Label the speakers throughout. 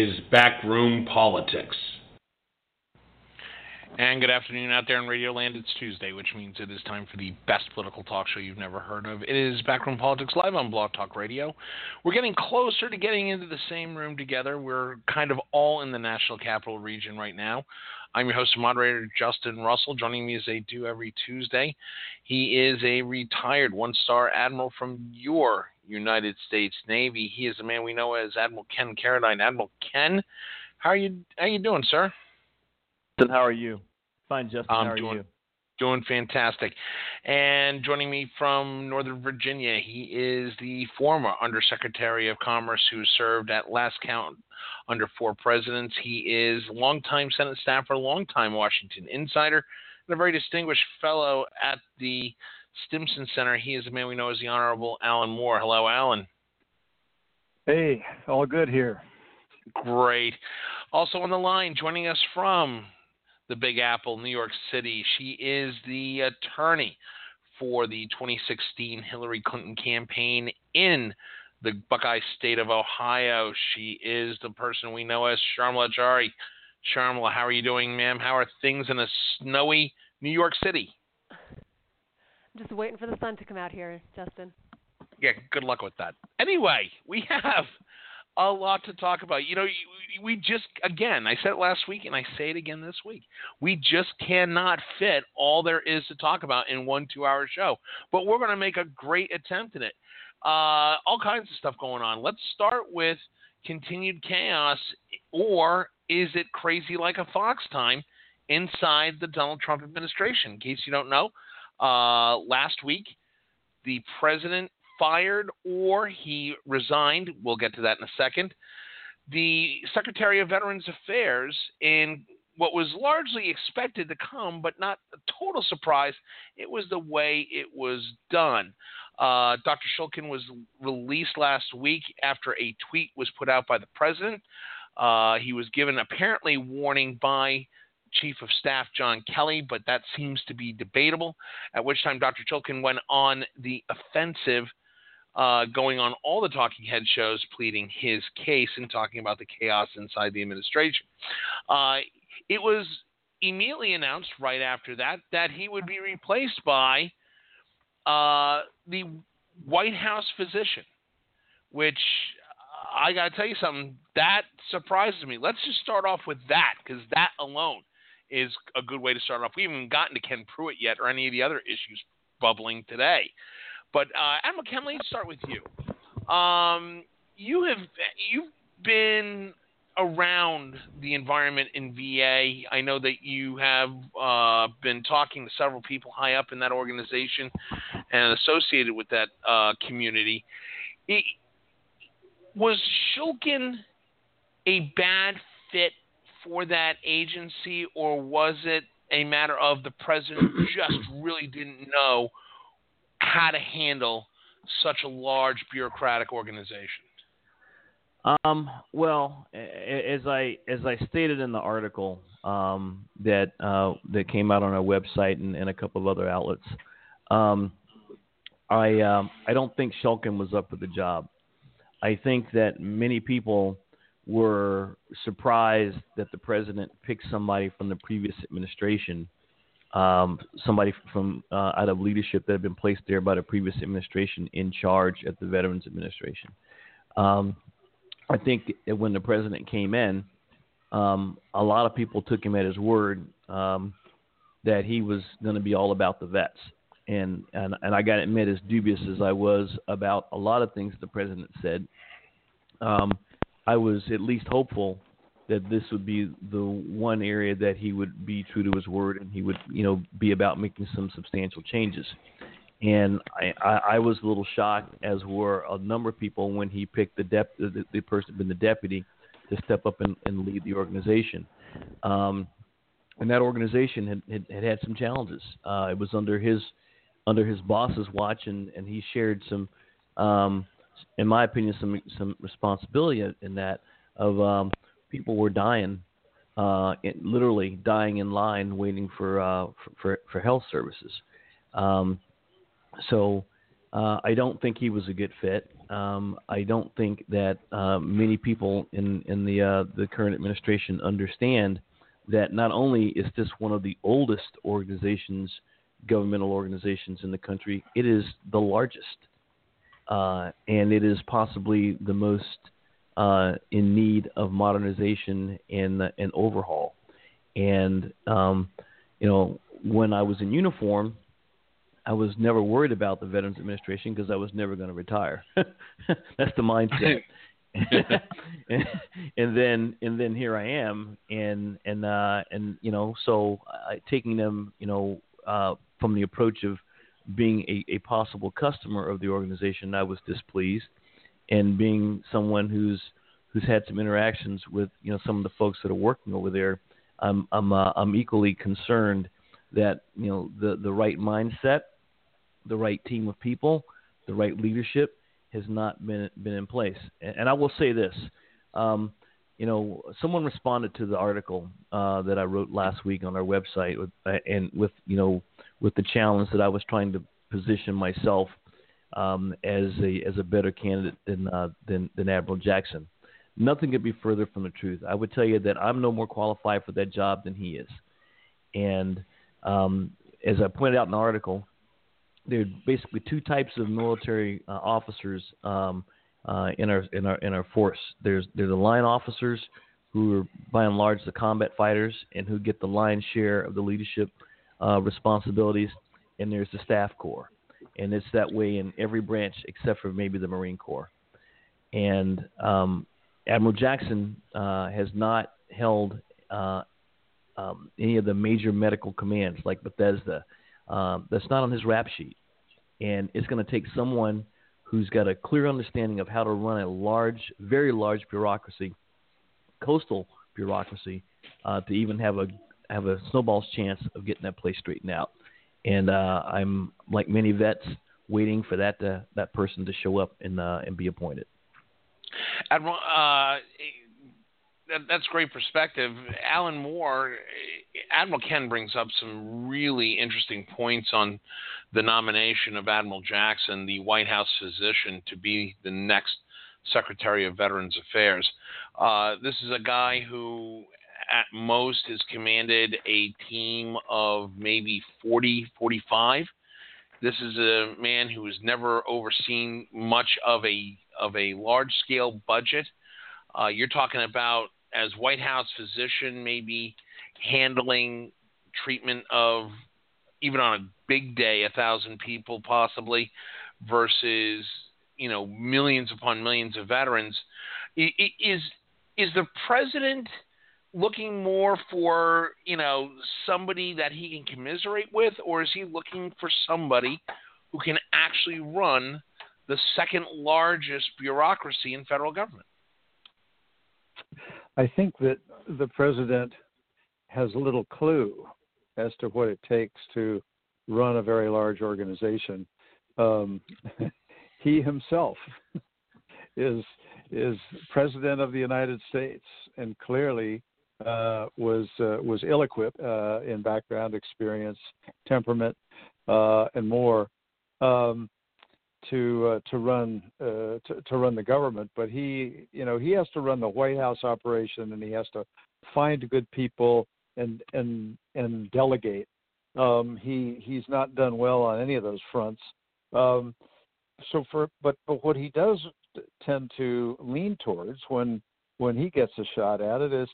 Speaker 1: Is Backroom Politics. And good afternoon out there in Radio Land. It's Tuesday, which means it is time for the best political talk show you've never heard of. It is Backroom Politics live on Blog Talk Radio. We're getting closer to getting into the same room together. We're kind of all in the National Capital Region right now. I'm your host and moderator, Justin Russell. Joining me as they do every Tuesday. He is a retired one star admiral from your United States Navy. He is a man we know as Admiral Ken Carradine. Admiral Ken, how are you how are you doing, sir?
Speaker 2: Justin, how are you? Fine, Justin.
Speaker 1: I'm
Speaker 2: how are
Speaker 1: doing,
Speaker 2: you?
Speaker 1: Doing fantastic. And joining me from Northern Virginia, he is the former Undersecretary of Commerce who served at last count under four presidents. He is longtime Senate staffer, longtime Washington insider, and a very distinguished fellow at the Stimson Center. He is the man we know as the Honorable Alan Moore. Hello, Alan.
Speaker 2: Hey, all good here.
Speaker 1: Great. Also on the line, joining us from the Big Apple, New York City, she is the attorney for the 2016 Hillary Clinton campaign in the Buckeye State of Ohio. She is the person we know as Sharmila Jari. Sharmila, how are you doing, ma'am? How are things in a snowy New York City?
Speaker 3: Just waiting for the sun to come out here, Justin.
Speaker 1: Yeah, good luck with that. Anyway, we have a lot to talk about. You know, we just, again, I said it last week and I say it again this week. We just cannot fit all there is to talk about in one two hour show. But we're going to make a great attempt at it. Uh, all kinds of stuff going on. Let's start with continued chaos, or is it crazy like a fox time inside the Donald Trump administration? In case you don't know, uh, last week, the president fired or he resigned. We'll get to that in a second. The Secretary of Veterans Affairs, in what was largely expected to come, but not a total surprise, it was the way it was done. Uh, Dr. Shulkin was released last week after a tweet was put out by the president. Uh, he was given apparently warning by Chief of Staff John Kelly, but that seems to be debatable. At which time Dr. Shulkin went on the offensive, uh, going on all the talking head shows, pleading his case and talking about the chaos inside the administration. Uh, it was immediately announced right after that that he would be replaced by uh, the White House physician, which I got to tell you something that surprises me. Let's just start off with that because that alone is a good way to start off. We haven't gotten to Ken Pruitt yet or any of the other issues bubbling today. But uh, Admiral Ken, let's start with you. Um, you have you've been around the environment in VA. I know that you have uh, been talking to several people high up in that organization and associated with that uh, community. It, was Shulkin a bad fit for that agency, or was it a matter of the president just really didn't know how to handle such a large bureaucratic organization?
Speaker 2: Um, well, as I as I stated in the article um, that uh, that came out on our website and, and a couple of other outlets, um, I um, I don't think Shulkin was up for the job. I think that many people were surprised that the president picked somebody from the previous administration, um, somebody from uh, out of leadership that had been placed there by the previous administration in charge at the Veterans Administration. Um, I think that when the president came in, um, a lot of people took him at his word um, that he was going to be all about the vets. And, and and I got to admit, as dubious as I was about a lot of things the president said, um, I was at least hopeful that this would be the one area that he would be true to his word and he would you know be about making some substantial changes. And I, I, I was a little shocked, as were a number of people, when he picked the, dep- the, the person been the deputy to step up and, and lead the organization. Um, and that organization had, had, had, had some challenges. Uh, it was under his under his boss's watch, and, and he shared some, um, in my opinion, some some responsibility in that of um, people were dying, uh, literally dying in line waiting for uh, for, for, for health services. Um, so uh, I don't think he was a good fit. Um, I don't think that uh, many people in in the uh, the current administration understand that not only is this one of the oldest organizations, governmental organizations in the country, it is the largest, uh, and it is possibly the most uh, in need of modernization and and overhaul. And um, you know, when I was in uniform, I was never worried about the Veterans Administration because I was never going to retire. That's the mindset. and, and then and then here I am, and and uh, and you know, so uh, taking them, you know, uh, from the approach of being a, a possible customer of the organization, I was displeased, and being someone who's who's had some interactions with you know some of the folks that are working over there, I'm I'm uh, I'm equally concerned that you know the the right mindset the right team of people, the right leadership has not been been in place. And, and I will say this, um, you know, someone responded to the article uh, that I wrote last week on our website, with, uh, and with you know, with the challenge that I was trying to position myself um, as a as a better candidate than uh, than than Admiral Jackson. Nothing could be further from the truth. I would tell you that I'm no more qualified for that job than he is. And um, as I pointed out in the article, there are basically two types of military uh, officers um, uh, in our in our in our force. There's there's the line officers who are by and large the combat fighters and who get the lion's share of the leadership uh, responsibilities, and there's the staff corps, and it's that way in every branch except for maybe the Marine Corps. And um, Admiral Jackson uh, has not held uh, um, any of the major medical commands like Bethesda. Um, that's not on his rap sheet and it's going to take someone who's got a clear understanding of how to run a large, very large bureaucracy, coastal bureaucracy, uh, to even have a have a snowball's chance of getting that place straightened out. And uh, I'm like many vets, waiting for that to, that person to show up and uh, and be appointed.
Speaker 1: Admiral, uh, that, that's great perspective. Alan Moore, Admiral Ken brings up some really interesting points on the nomination of Admiral Jackson, the White House physician, to be the next Secretary of Veterans Affairs. Uh, this is a guy who, at most, has commanded a team of maybe 40, 45. This is a man who has never overseen much of a of a large scale budget. Uh, you're talking about as White House physician, maybe handling treatment of even on a big day, a thousand people possibly, versus you know millions upon millions of veterans. Is is the president looking more for you know somebody that he can commiserate with, or is he looking for somebody who can actually run the second largest bureaucracy in federal government?
Speaker 4: I think that the president has little clue as to what it takes to run a very large organization. Um, he himself is is president of the United States, and clearly uh, was uh, was ill-equipped uh, in background, experience, temperament, uh, and more um, to uh, to run uh, to, to run the government. But he, you know, he has to run the White House operation, and he has to find good people and and and delegate. Um, he he's not done well on any of those fronts. Um, so for but but what he does tend to lean towards when when he gets a shot at it is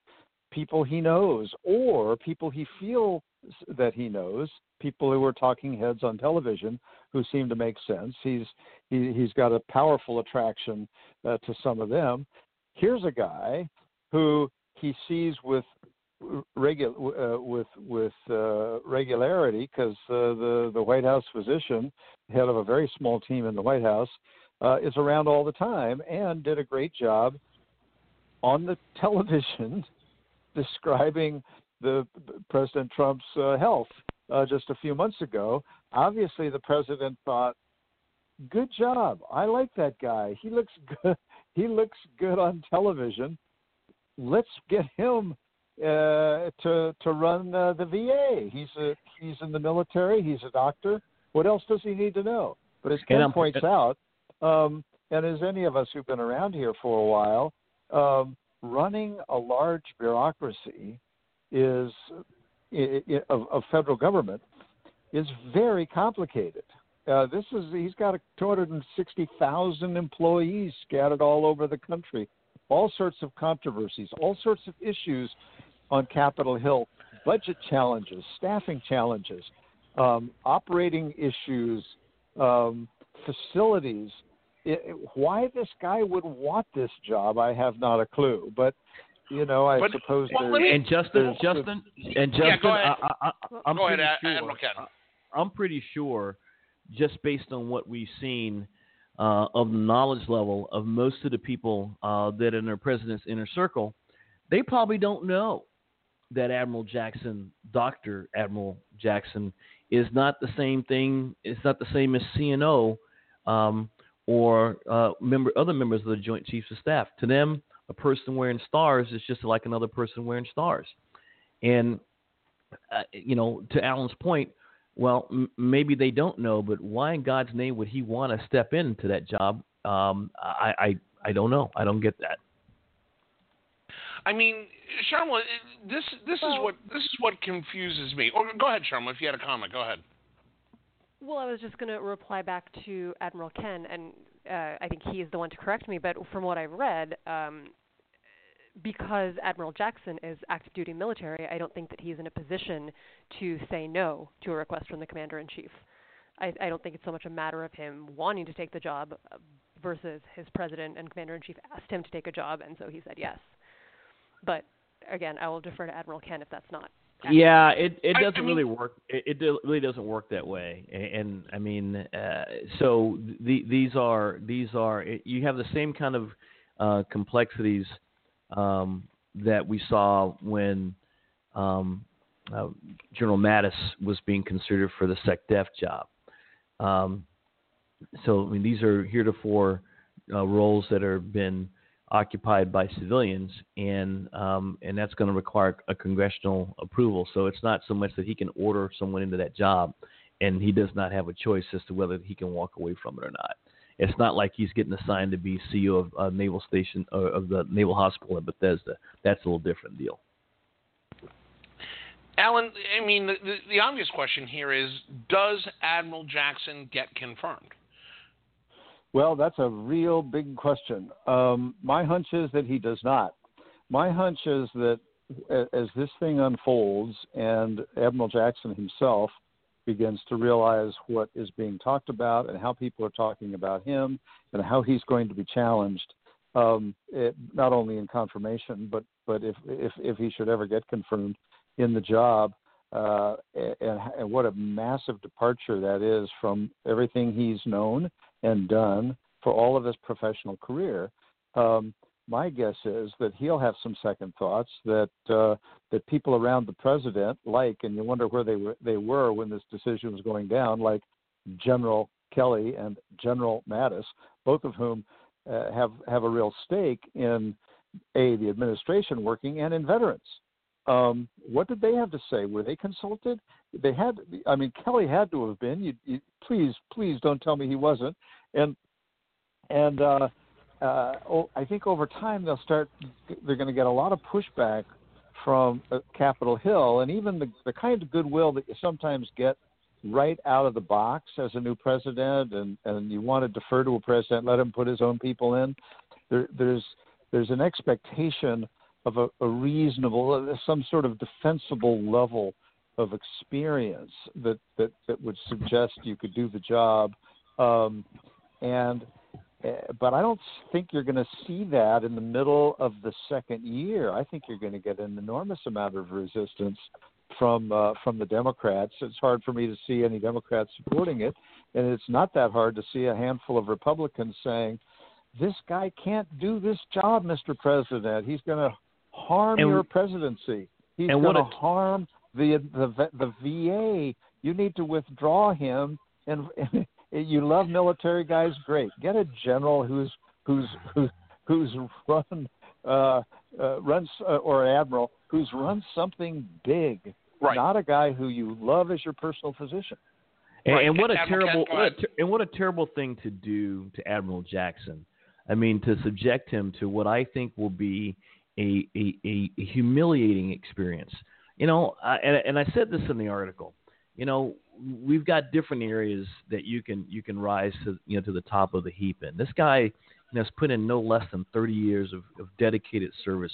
Speaker 4: people he knows or people he feels that he knows, people who are talking heads on television who seem to make sense. He's he, he's got a powerful attraction uh, to some of them. Here's a guy who he sees with regu- uh, with with uh, regularity because uh, the the White House physician, head of a very small team in the White House, uh, is around all the time and did a great job on the television describing the President Trump's uh, health uh, just a few months ago. Obviously, the president thought, "Good job. I like that guy. He looks good. He looks good on television. Let's get him uh, to to run uh, the VA. He's a he's in the military. He's a doctor. What else does he need to know?" But as Ken points out, um, and as any of us who've been around here for a while, um, running a large bureaucracy is of, of federal government is very complicated. Uh, this is he's got 260,000 employees scattered all over the country, all sorts of controversies, all sorts of issues on Capitol Hill, budget challenges, staffing challenges, um, operating issues, um, facilities. It, why this guy would want this job, I have not a clue. But you know, I
Speaker 1: but,
Speaker 4: suppose.
Speaker 1: Well,
Speaker 4: there's,
Speaker 2: and Justin, Justin, and Justin,
Speaker 1: yeah, go ahead.
Speaker 2: I, am
Speaker 1: go
Speaker 2: pretty
Speaker 1: ahead,
Speaker 2: sure.
Speaker 1: Admiral Ken.
Speaker 2: I'm pretty sure, just based on what we've seen uh, of the knowledge level of most of the people uh, that are in their president's inner circle, they probably don't know that Admiral Jackson, Doctor Admiral Jackson, is not the same thing. It's not the same as CNO um, or uh, member other members of the Joint Chiefs of Staff. To them, a person wearing stars is just like another person wearing stars. And uh, you know, to Alan's point, well, m- maybe they don't know, but why in God's name would he want to step into that job? Um, I, I I don't know. I don't get that.
Speaker 1: I mean, Sharma, this this
Speaker 3: well,
Speaker 1: is what this is what confuses me. Or go ahead, Sharma, if you had a comment, go ahead.
Speaker 3: Well, I was just going to reply back to Admiral Ken, and uh, I think he is the one to correct me. But from what I've read, um, because Admiral Jackson is active duty military, I don't think that he's in a position to say no to a request from the commander in chief. I, I don't think it's so much a matter of him wanting to take the job uh, versus his president and commander in chief asked him to take a job, and so he said yes. But again, I will defer to Admiral Ken if that's not.
Speaker 2: Yeah, it it doesn't
Speaker 1: I mean,
Speaker 2: really work. It, it really doesn't work that way. And, and I mean, uh, so the, these are these are you have the same kind of uh, complexities um, that we saw when um, uh, General Mattis was being considered for the SecDef job. Um, so I mean, these are heretofore uh, roles that have been occupied by civilians, and um, and that's going to require a congressional approval. So it's not so much that he can order someone into that job, and he does not have a choice as to whether he can walk away from it or not. It's not like he's getting assigned to be CEO of uh, Naval Station uh, of the Naval Hospital in Bethesda. That's a little different deal.
Speaker 1: Alan, I mean, the, the obvious question here is: Does Admiral Jackson get confirmed?
Speaker 4: Well, that's a real big question. Um, my hunch is that he does not. My hunch is that as this thing unfolds and Admiral Jackson himself begins to realize what is being talked about and how people are talking about him and how he's going to be challenged, um, it, not only in confirmation, but but if if if he should ever get confirmed in the job, uh, and, and what a massive departure that is from everything he's known and done for all of his professional career. Um, my guess is that he'll have some second thoughts that uh, that people around the president like, and you wonder where they were they were when this decision was going down, like General Kelly and General Mattis, both of whom uh, have have a real stake in a the administration working and in veterans. Um, what did they have to say? Were they consulted? They had. I mean, Kelly had to have been. You, you, please, please don't tell me he wasn't. And and uh, uh, I think over time they'll start. They're going to get a lot of pushback from uh, Capitol Hill, and even the the kind of goodwill that you sometimes get right out of the box as a new president, and and you want to defer to a president, let him put his own people in. There, there's there's an expectation of a, a reasonable, uh, some sort of defensible level of experience that that that would suggest you could do the job, um, and Uh, but I don't think you're going to see that in the middle of the second year. I think you're going to get an enormous amount of resistance from uh, from the Democrats. It's hard for me to see any Democrats supporting it, and it's not that hard to see a handful of Republicans saying, "This guy can't do this job, Mr. President. He's going to harm
Speaker 2: And-
Speaker 4: your presidency. He's going to harm the the the VA. You need to withdraw him." And you love military guys, great. Get a general who's who's who's who's run uh, uh, runs uh, or an admiral who's run something big,
Speaker 1: Right.
Speaker 4: not a guy who you love as your personal physician.
Speaker 2: And,
Speaker 1: Right.
Speaker 2: and what a
Speaker 1: Admiral
Speaker 2: terrible what a ter- and what a terrible thing to do to Admiral Jackson. I mean, to subject him to what I think will be a a, a, humiliating experience. You know, I, and, and I said this in the article. You know, we've got different areas that you can you can rise to you know to the top of the heap in. This guy has put in no less than 30 years of, of dedicated service,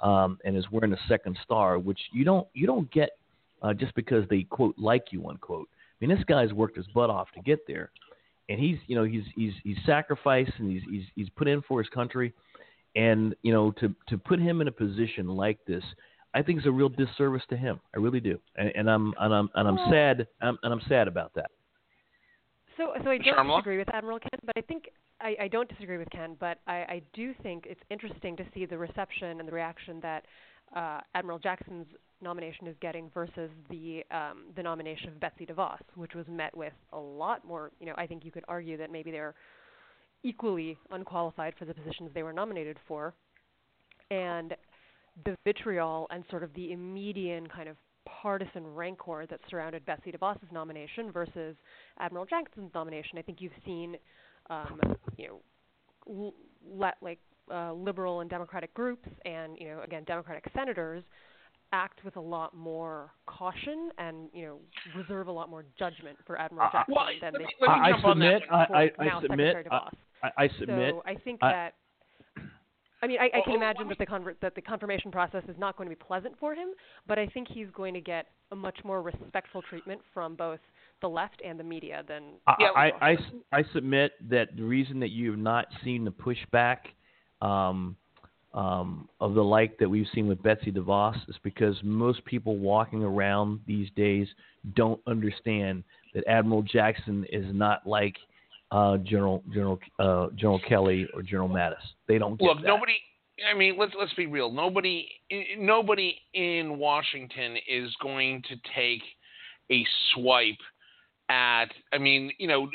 Speaker 2: um, and is wearing a second star, which you don't you don't get uh, just because they quote like you unquote. I mean, this guy's worked his butt off to get there, and he's you know he's he's he's sacrificed and he's he's he's put in for his country, and you know to to put him in a position like this, I think is a real disservice to him. I really do, and, and I'm and I'm and I'm
Speaker 3: Well-
Speaker 2: sad I'm, and I'm sad about that.
Speaker 3: So, so I don't
Speaker 1: Sharmila?
Speaker 3: disagree with Admiral Ken, but I think I, I don't disagree with Ken, but I, I do think it's interesting to see the reception and the reaction that uh, Admiral Jackson's nomination is getting versus the um, the nomination of Betsy DeVos, which was met with a lot more. You know, I think you could argue that maybe they're equally unqualified for the positions they were nominated for, and the vitriol and sort of the immediate kind of partisan rancor that surrounded Betsy DeVos's nomination versus Admiral Jackson's nomination. I think you've seen, um, you know, let like uh, liberal and democratic groups, and you know, again, democratic senators act with a lot more caution and you know reserve a lot more judgment for Admiral
Speaker 2: I-
Speaker 3: Jackson
Speaker 1: Well,
Speaker 3: than
Speaker 1: let
Speaker 3: they
Speaker 1: me, let me
Speaker 2: I- I
Speaker 1: jump on that.
Speaker 2: submit- I-
Speaker 3: for
Speaker 2: I- I
Speaker 3: now
Speaker 2: submit-
Speaker 3: Secretary
Speaker 2: I-
Speaker 3: uh,
Speaker 2: I, I submit.
Speaker 3: So I think
Speaker 2: I-
Speaker 3: that. I mean, I, I can
Speaker 1: Oh, oh,
Speaker 3: imagine that the conver- that the confirmation process is not going to be pleasant for him, but I think he's going to get a much more respectful treatment from both the left and the media than.
Speaker 2: I,
Speaker 1: Yeah,
Speaker 2: I, I, I submit that the reason that you have not seen the pushback um, um, of the like that we've seen with Betsy DeVos is because most people walking around these days don't understand that Admiral Jackson is not like uh, General General uh, General Kelly or General Mattis. They don't get
Speaker 1: Look,
Speaker 2: that.
Speaker 1: nobody. I mean, let's let's be real. Nobody, nobody in Washington is going to take a swipe at. I mean, you know,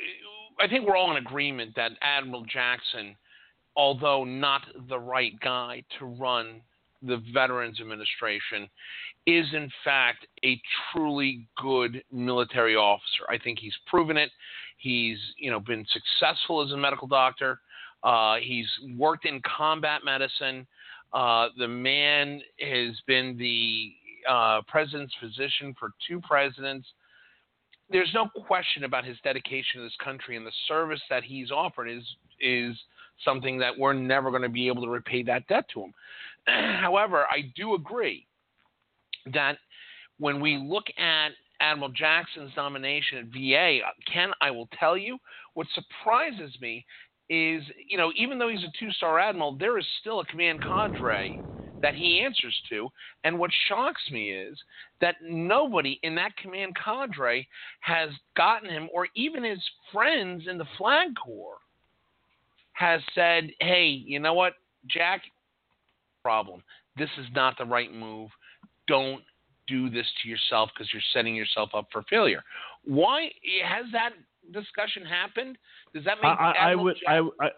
Speaker 1: I think we're all in agreement that Admiral Jackson, although not the right guy to run the Veterans Administration, is in fact a truly good military officer. I think he's proven it. He's you know been successful as a medical doctor. Uh, he's worked in combat medicine. Uh, the man has been the uh, president's physician for two presidents. There's no question about his dedication to this country and the service that he's offered is is something that we're never going to be able to repay that debt to him. However, I do agree that when we look at Admiral Jackson's nomination at VA, uh, Ken, I will tell you what surprises me is, you know, even though he's a two star admiral, there is still a command cadre that he answers to. And what shocks me is that nobody in that command cadre has gotten him, or even his friends in the Flag Corps, has said, hey, you know what, Jack, problem. This is not the right move. Don't do this to yourself because you're setting yourself up for failure. Why has that discussion happened? Does that
Speaker 2: I,
Speaker 1: mean
Speaker 2: I, I would I, I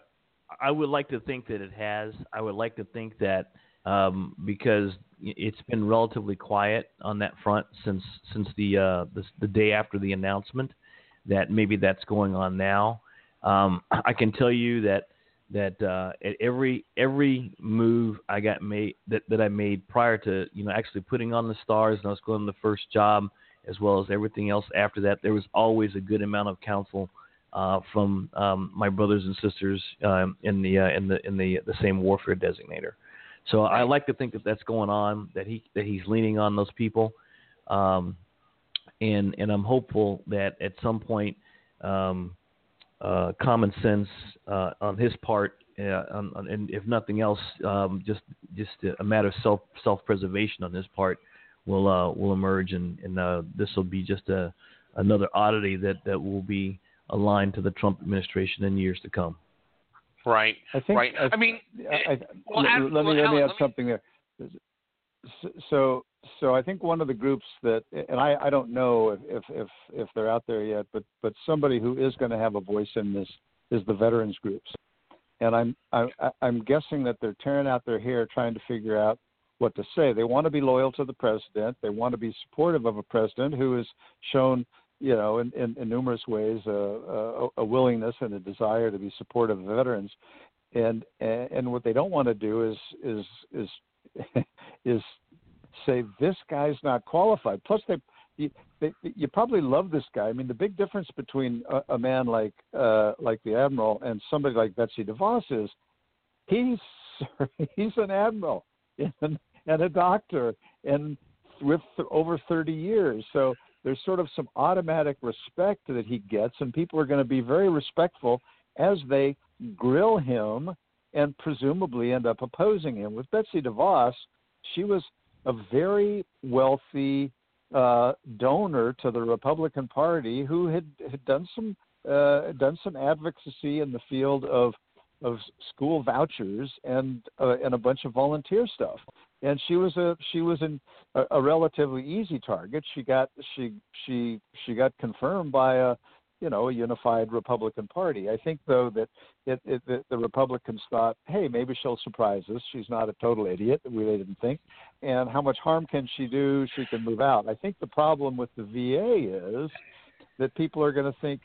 Speaker 2: I would like to think that it has. I would like to think that um, because it's been relatively quiet on that front since since the, uh, the the day after the announcement, that maybe that's going on now. Um, I can tell you that that uh, at every every move I got made that, that I made prior to you know actually putting on the stars and I was going to the first job as well as everything else after that, there was always a good amount of counsel uh, from um, my brothers and sisters um, in the uh, in the in the the same warfare designator. So I like to think that that's going on. That he that he's leaning on those people, um, and and I'm hopeful that at some point, um, uh, common sense uh, on his part, uh, on, on, and if nothing else, um, just just a matter of self self preservation on his part will uh, will emerge, and, and uh, this will be just a another oddity that that will be aligned to the Trump administration in years to come.
Speaker 1: Right.
Speaker 4: I think.
Speaker 1: right. I, I mean,
Speaker 4: I, I, well, let, let, me let me add something there. So so I think one of the groups that, and I, I don't know if, if, if, they're out there yet, but, but somebody who is going to have a voice in this is the veterans groups. And I'm, I, I'm guessing that they're tearing out their hair trying to figure out what to say. They want to be loyal to the president. They want to be supportive of a president who has shown, you know, in, in, in numerous ways, a, a, a willingness and a desire to be supportive of veterans. And, and what they don't want to do is, is, is, is say this guy's not qualified. Plus, they you, they, you probably love this guy. I mean, the big difference between a, a man like uh, like the admiral and somebody like Betsy DeVos is he's he's an admiral and, and a doctor and with over 30 years. So there's sort of some automatic respect that he gets, and people are going to be very respectful as they grill him and presumably end up opposing him. With Betsy DeVos, she was a very wealthy uh, donor to the Republican Party who had, had done some uh, done some advocacy in the field of of school vouchers and uh, and a bunch of volunteer stuff. And she was a she was an, a, a relatively easy target. She got she she she got confirmed by a you know, a unified Republican Party. I think, though, that it, it, the, the Republicans thought, hey, maybe she'll surprise us. She's not a total idiot. We they didn't think. And how much harm can she do? She can move out. I think the problem with the VA is that people are going to think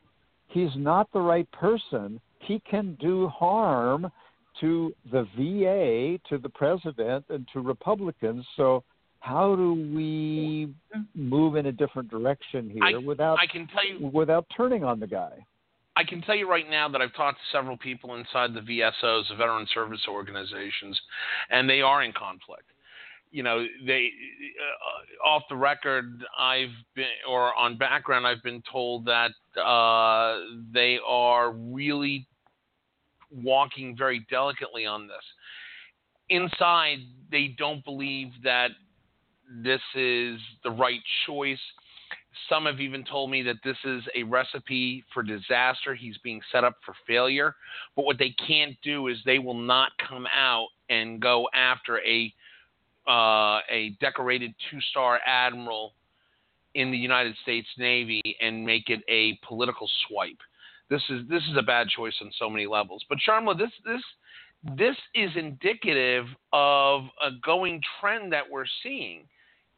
Speaker 4: he's not the right person. He can do harm to the VA, to the president, and to Republicans. So how do we move in a different direction here
Speaker 1: I,
Speaker 4: without
Speaker 1: I can tell you
Speaker 4: without turning on the guy?
Speaker 1: I can tell you right now that I've talked to several people inside the VSOs, the Veteran Service Organizations, and they are in conflict. You know, they uh, off the record, I've been or on background, I've been told that uh, they are really walking very delicately on this. Inside, they don't believe that this is the right choice. Some have even told me that this is a recipe for disaster. He's being set up for failure. But what they can't do is they will not come out and go after a uh, a decorated two-star admiral in the United States Navy and make it a political swipe. This is this is a bad choice on so many levels. But Sharmila, this this this is indicative of a going trend that we're seeing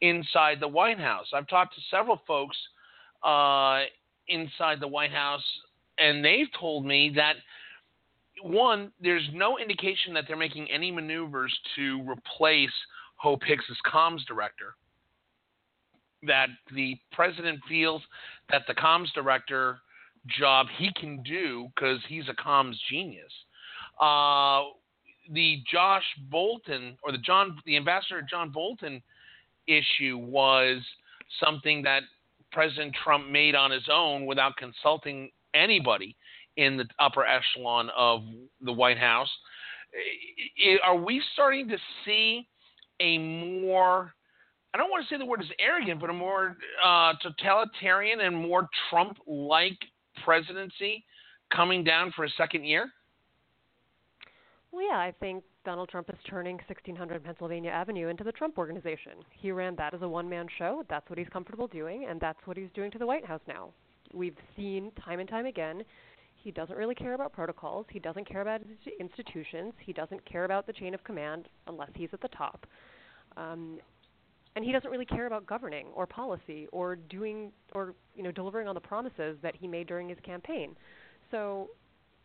Speaker 1: inside the White House. I've talked to several folks uh, inside the White House, and they've told me that one, there's no indication that they're making any maneuvers to replace Hope Hicks as comms director. That the president feels that the comms director job he can do because he's a comms genius. Uh, the Josh Bolten or the John, the ambassador John Bolton issue was something that President Trump made on his own without consulting anybody in the upper echelon of the White House. Are we starting to see a more, I don't want to say the word is arrogant, but a more uh, totalitarian and more Trump like presidency coming down for a second year?
Speaker 3: Well, yeah, I think Donald Trump is turning 1600 Pennsylvania Avenue into the Trump Organization. He ran that as a one man show. That's what he's comfortable doing, and that's what he's doing to the White House now. We've seen time and time again he doesn't really care about protocols. He doesn't care about institutions. He doesn't care about the chain of command unless he's at the top. Um, and he doesn't really care about governing or policy or doing or you know delivering on the promises that he made during his campaign. So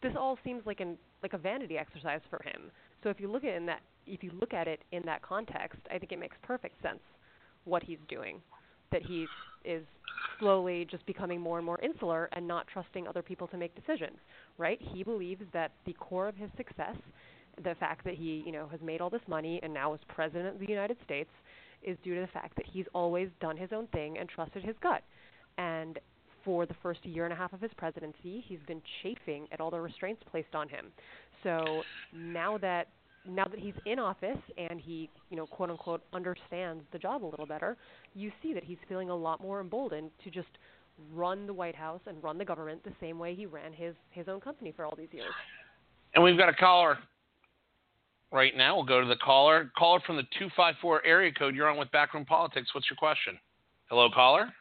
Speaker 3: this all seems like an like a vanity exercise for him. So if you look at in that if you look at it in that context, I think it makes perfect sense what he's doing. That he is slowly just becoming more and more insular and not trusting other people to make decisions. Right? He believes that the core of his success, the fact that he, you know, has made all this money and now is president of the United States, is due to the fact that he's always done his own thing and trusted his gut. And for the first year and a half of his presidency, he's been chafing at all the restraints placed on him. So now that now that he's in office and he, you know, quote unquote understands the job a little better, you see that he's feeling a lot more emboldened to just run the White House and run the government the same way he ran his his own company for all these years.
Speaker 1: And we've got a caller right now. We'll go to the caller. Caller from the 254 area code. You're on with Backroom Politics. What's your question? Hello, caller.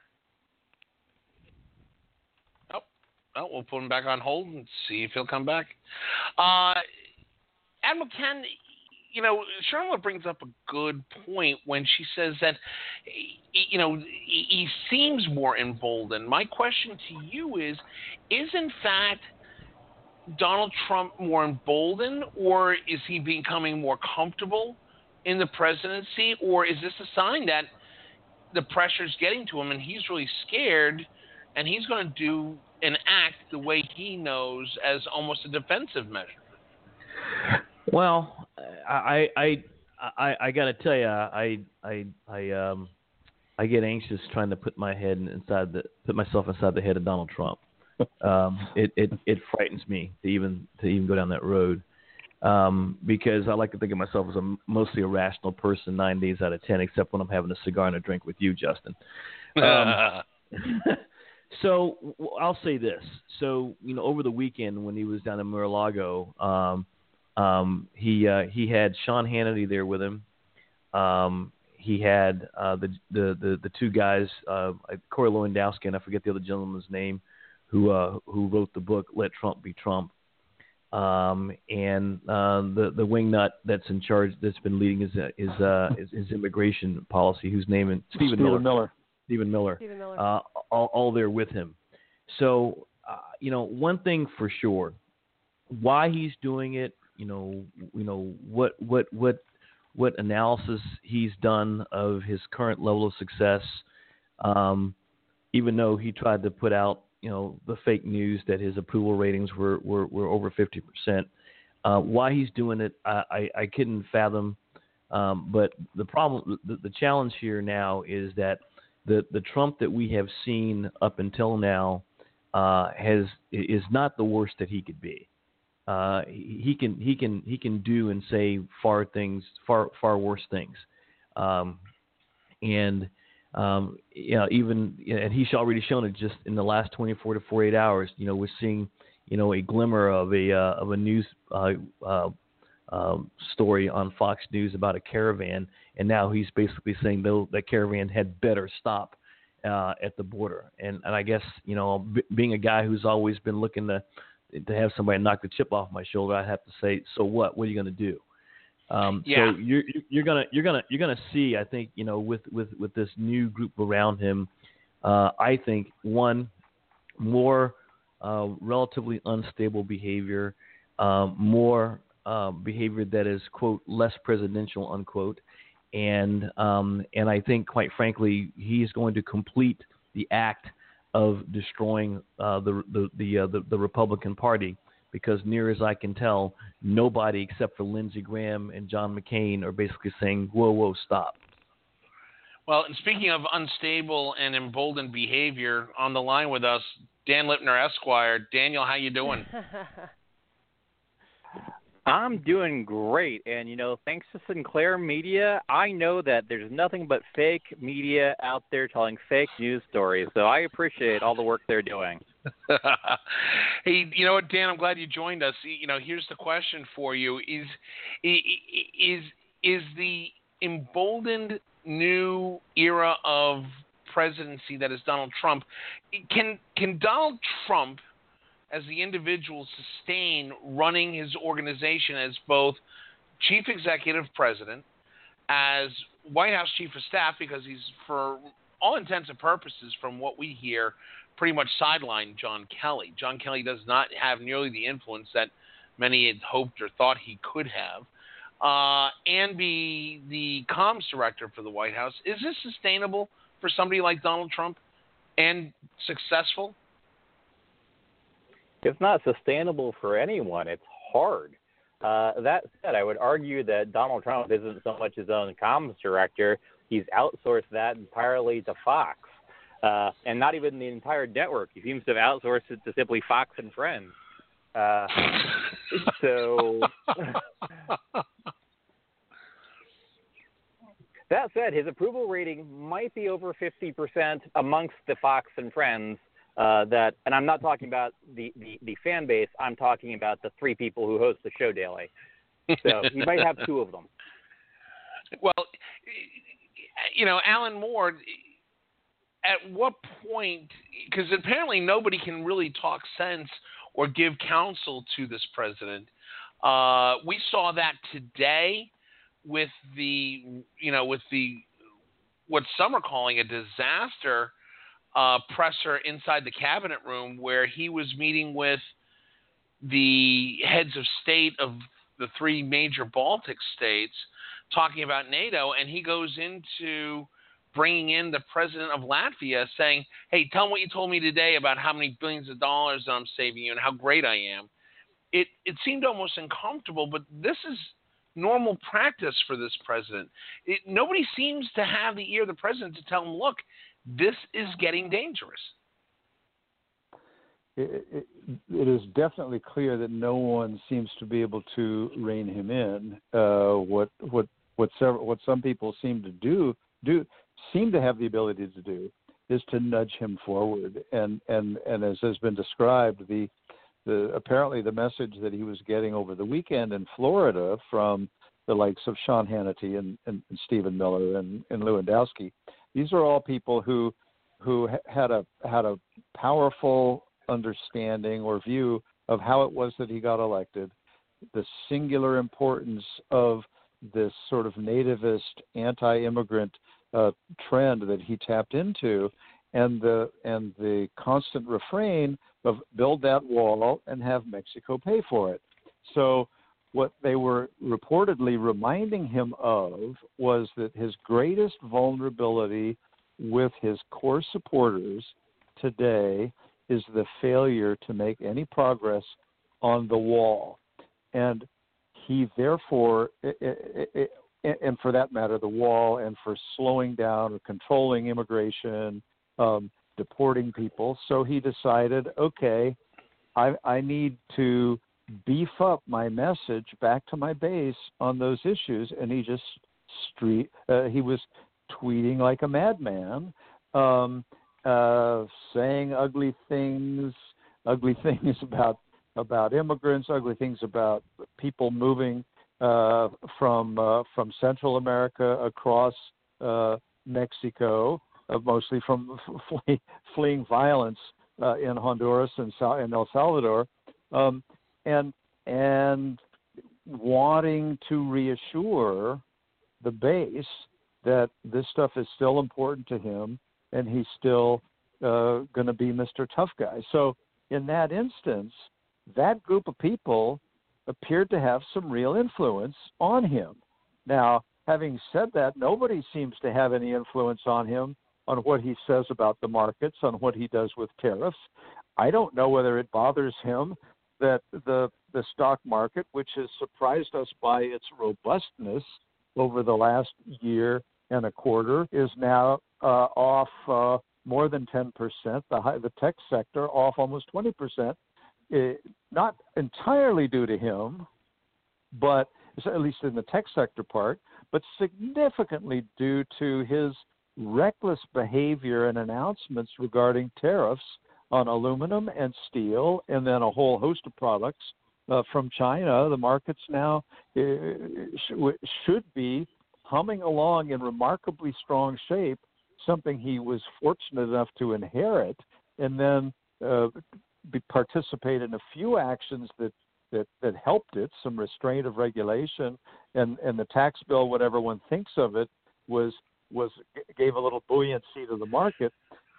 Speaker 1: Oh, oh we'll put him back on hold and see if he'll come back. Uh, Admiral Ken, you know, Charlotte brings up a good point when she says that, you know, he seems more emboldened. My question to you is, is in fact Donald Trump more emboldened, or is he becoming more comfortable in the presidency, or is this a sign that the pressure's getting to him and he's really scared, and he's going to do and act the way he knows as almost a defensive measure?
Speaker 2: Well, I I I, I got to tell you, I I I um I get anxious trying to put my head inside the put myself inside the head of Donald Trump. um, it it it frightens me to even to even go down that road. Um, because I like to think of myself as a mostly a rational person nine days out of ten, except when I'm having a cigar and a drink with you, Justin. Um, so I'll say this. So you know, over the weekend when he was down in Mar-a-Lago, um, um, he uh, he had Sean Hannity there with him. Um, he had uh, the, the the the two guys, uh, Corey Lewandowski and I forget the other gentleman's name, who uh, who wrote the book "Let Trump Be Trump," um, and uh, the the wingnut that's in charge that's been leading his his, uh, his, his immigration policy, whose name is Stephen,
Speaker 4: Stephen
Speaker 2: Miller.
Speaker 4: Miller.
Speaker 2: Stephen Miller.
Speaker 3: Stephen Miller.
Speaker 2: Uh, all, all there with him. So uh, you know, one thing for sure, why he's doing it you know, you know what what what what analysis he's done of his current level of success. Um, even though he tried to put out, you know, the fake news that his approval ratings were were, were over 50 percent. Uh, why he's doing it, I, I, I couldn't fathom. Um, but the problem, the, the challenge here now is that the the Trump that we have seen up until now uh, has is not the worst that he could be uh, he can he can he can do and say far things far far worse things, um, and um, you know even and he's already shown it just in the last 24 to 48 hours. You know we're seeing you know a glimmer of a uh, of a news uh, uh, um, story on Fox News about a caravan, and now he's basically saying that that caravan had better stop uh, at the border. And and I guess you know b- being a guy who's always been looking to to have somebody knock the chip off my shoulder, I'd have to say, so what? What are you going to do? Um,
Speaker 1: yeah.
Speaker 2: So you're you're gonna you're gonna you're gonna see. I think you know with with with this new group around him. Uh, I think one more uh, relatively unstable behavior, um, more uh, behavior that is quote less presidential unquote, and um, and I think quite frankly he's going to complete the act of destroying uh, the the the, uh, the, the Republican Party because near as I can tell, nobody except for Lindsey Graham and John McCain are basically saying, "Whoa, whoa, stop."
Speaker 1: Well, and speaking of unstable and emboldened behavior, on the line with us, Dan Lipner, Esquire. Daniel, how you doing?
Speaker 5: I'm doing great. And, you know, thanks to Sinclair Media, I know that there's nothing but fake media out there telling fake news stories. So I appreciate all the work they're doing.
Speaker 1: hey, you know what, Dan? I'm glad you joined us. You know, here's the question for you: Is is is the emboldened new era of presidency that is Donald Trump? Can can Donald Trump as the individual sustain running his organization as both chief executive president, as White House chief of staff, because he's, for all intents and purposes, from what we hear, pretty much sidelined John Kelly. John Kelly does not have nearly the influence that many had hoped or thought he could have. Uh, and be the comms director for the White House. Is this sustainable for somebody like Donald Trump and successful?
Speaker 5: It's not sustainable for anyone. It's hard. Uh, that said, I would argue that Donald Trump isn't so much his own comms director. He's outsourced that entirely to Fox. uh, and not even the entire network. He seems to have outsourced it to simply Fox and Friends. Uh, so that said, his approval rating might be over 50% amongst the Fox and Friends. Uh, that, and I'm not talking about the, the, the fan base. I'm talking about the three people who host the show daily. So you might have two of them.
Speaker 1: Well, you know, Alan Moore. At what point? Because apparently nobody can really talk sense or give counsel to this president. Uh, we saw that today with the, you know, with the what some are calling a disaster uh, presser inside the cabinet room, where he was meeting with the heads of state of the three major Baltic states, talking about NATO, and he goes into bringing in the president of Latvia, saying, "Hey, tell him what you told me today about how many billions of dollars I'm saving you and how great I am." It it seemed almost uncomfortable, but this is normal practice for this president. It, nobody seems to have the ear of the president to tell him, "Look, this is getting dangerous."
Speaker 4: It, it, it is definitely clear that no one seems to be able to rein him in. Uh, what what what several, what some people seem to do do seem to have the ability to do is to nudge him forward. And and and as has been described, the the apparently the message that he was getting over the weekend in Florida from the likes of Sean Hannity and, and, and Stephen Miller and, and Lewandowski, these are all people who who had a had a powerful understanding or view of how it was that he got elected, the singular importance of this sort of nativist anti-immigrant uh, trend that he tapped into, and the and the constant refrain of build that wall and have Mexico pay for it. So what they were reportedly reminding him of was that his greatest vulnerability with his core supporters today is the failure to make any progress on the wall. And he therefore, and for that matter, the wall, and for slowing down or controlling immigration, um, deporting people. So he decided, okay, I, I need to beef up my message back to my base on those issues, and he just street. Uh, he was tweeting like a madman, um, uh, saying ugly things, ugly things about about immigrants, ugly things about people moving uh, from uh, from Central America across uh, Mexico, uh, mostly from flee, fleeing violence uh, in Honduras and, and El Salvador, um, and and wanting to reassure the base that this stuff is still important to him and he's still uh, going to be Mr. Tough Guy. So in that instance, that group of people appeared to have some real influence on him. Now, having said that, nobody seems to have any influence on him on what he says about the markets, on what he does with tariffs. I don't know whether it bothers him that the the stock market, which has surprised us by its robustness over the last year and a quarter, is now uh, off uh, more than 10%. The, high, the tech sector off almost 20% not entirely due to him, but at least in the tech sector part, but significantly due to his reckless behavior and announcements regarding tariffs on aluminum and steel, and then a whole host of products uh, from China. The markets now uh, should be humming along in remarkably strong shape, something he was fortunate enough to inherit, and then uh, be, participate in a few actions that, that, that helped it, some restraint of regulation, and, and the tax bill, whatever one thinks of it, was was gave a little buoyancy to the market.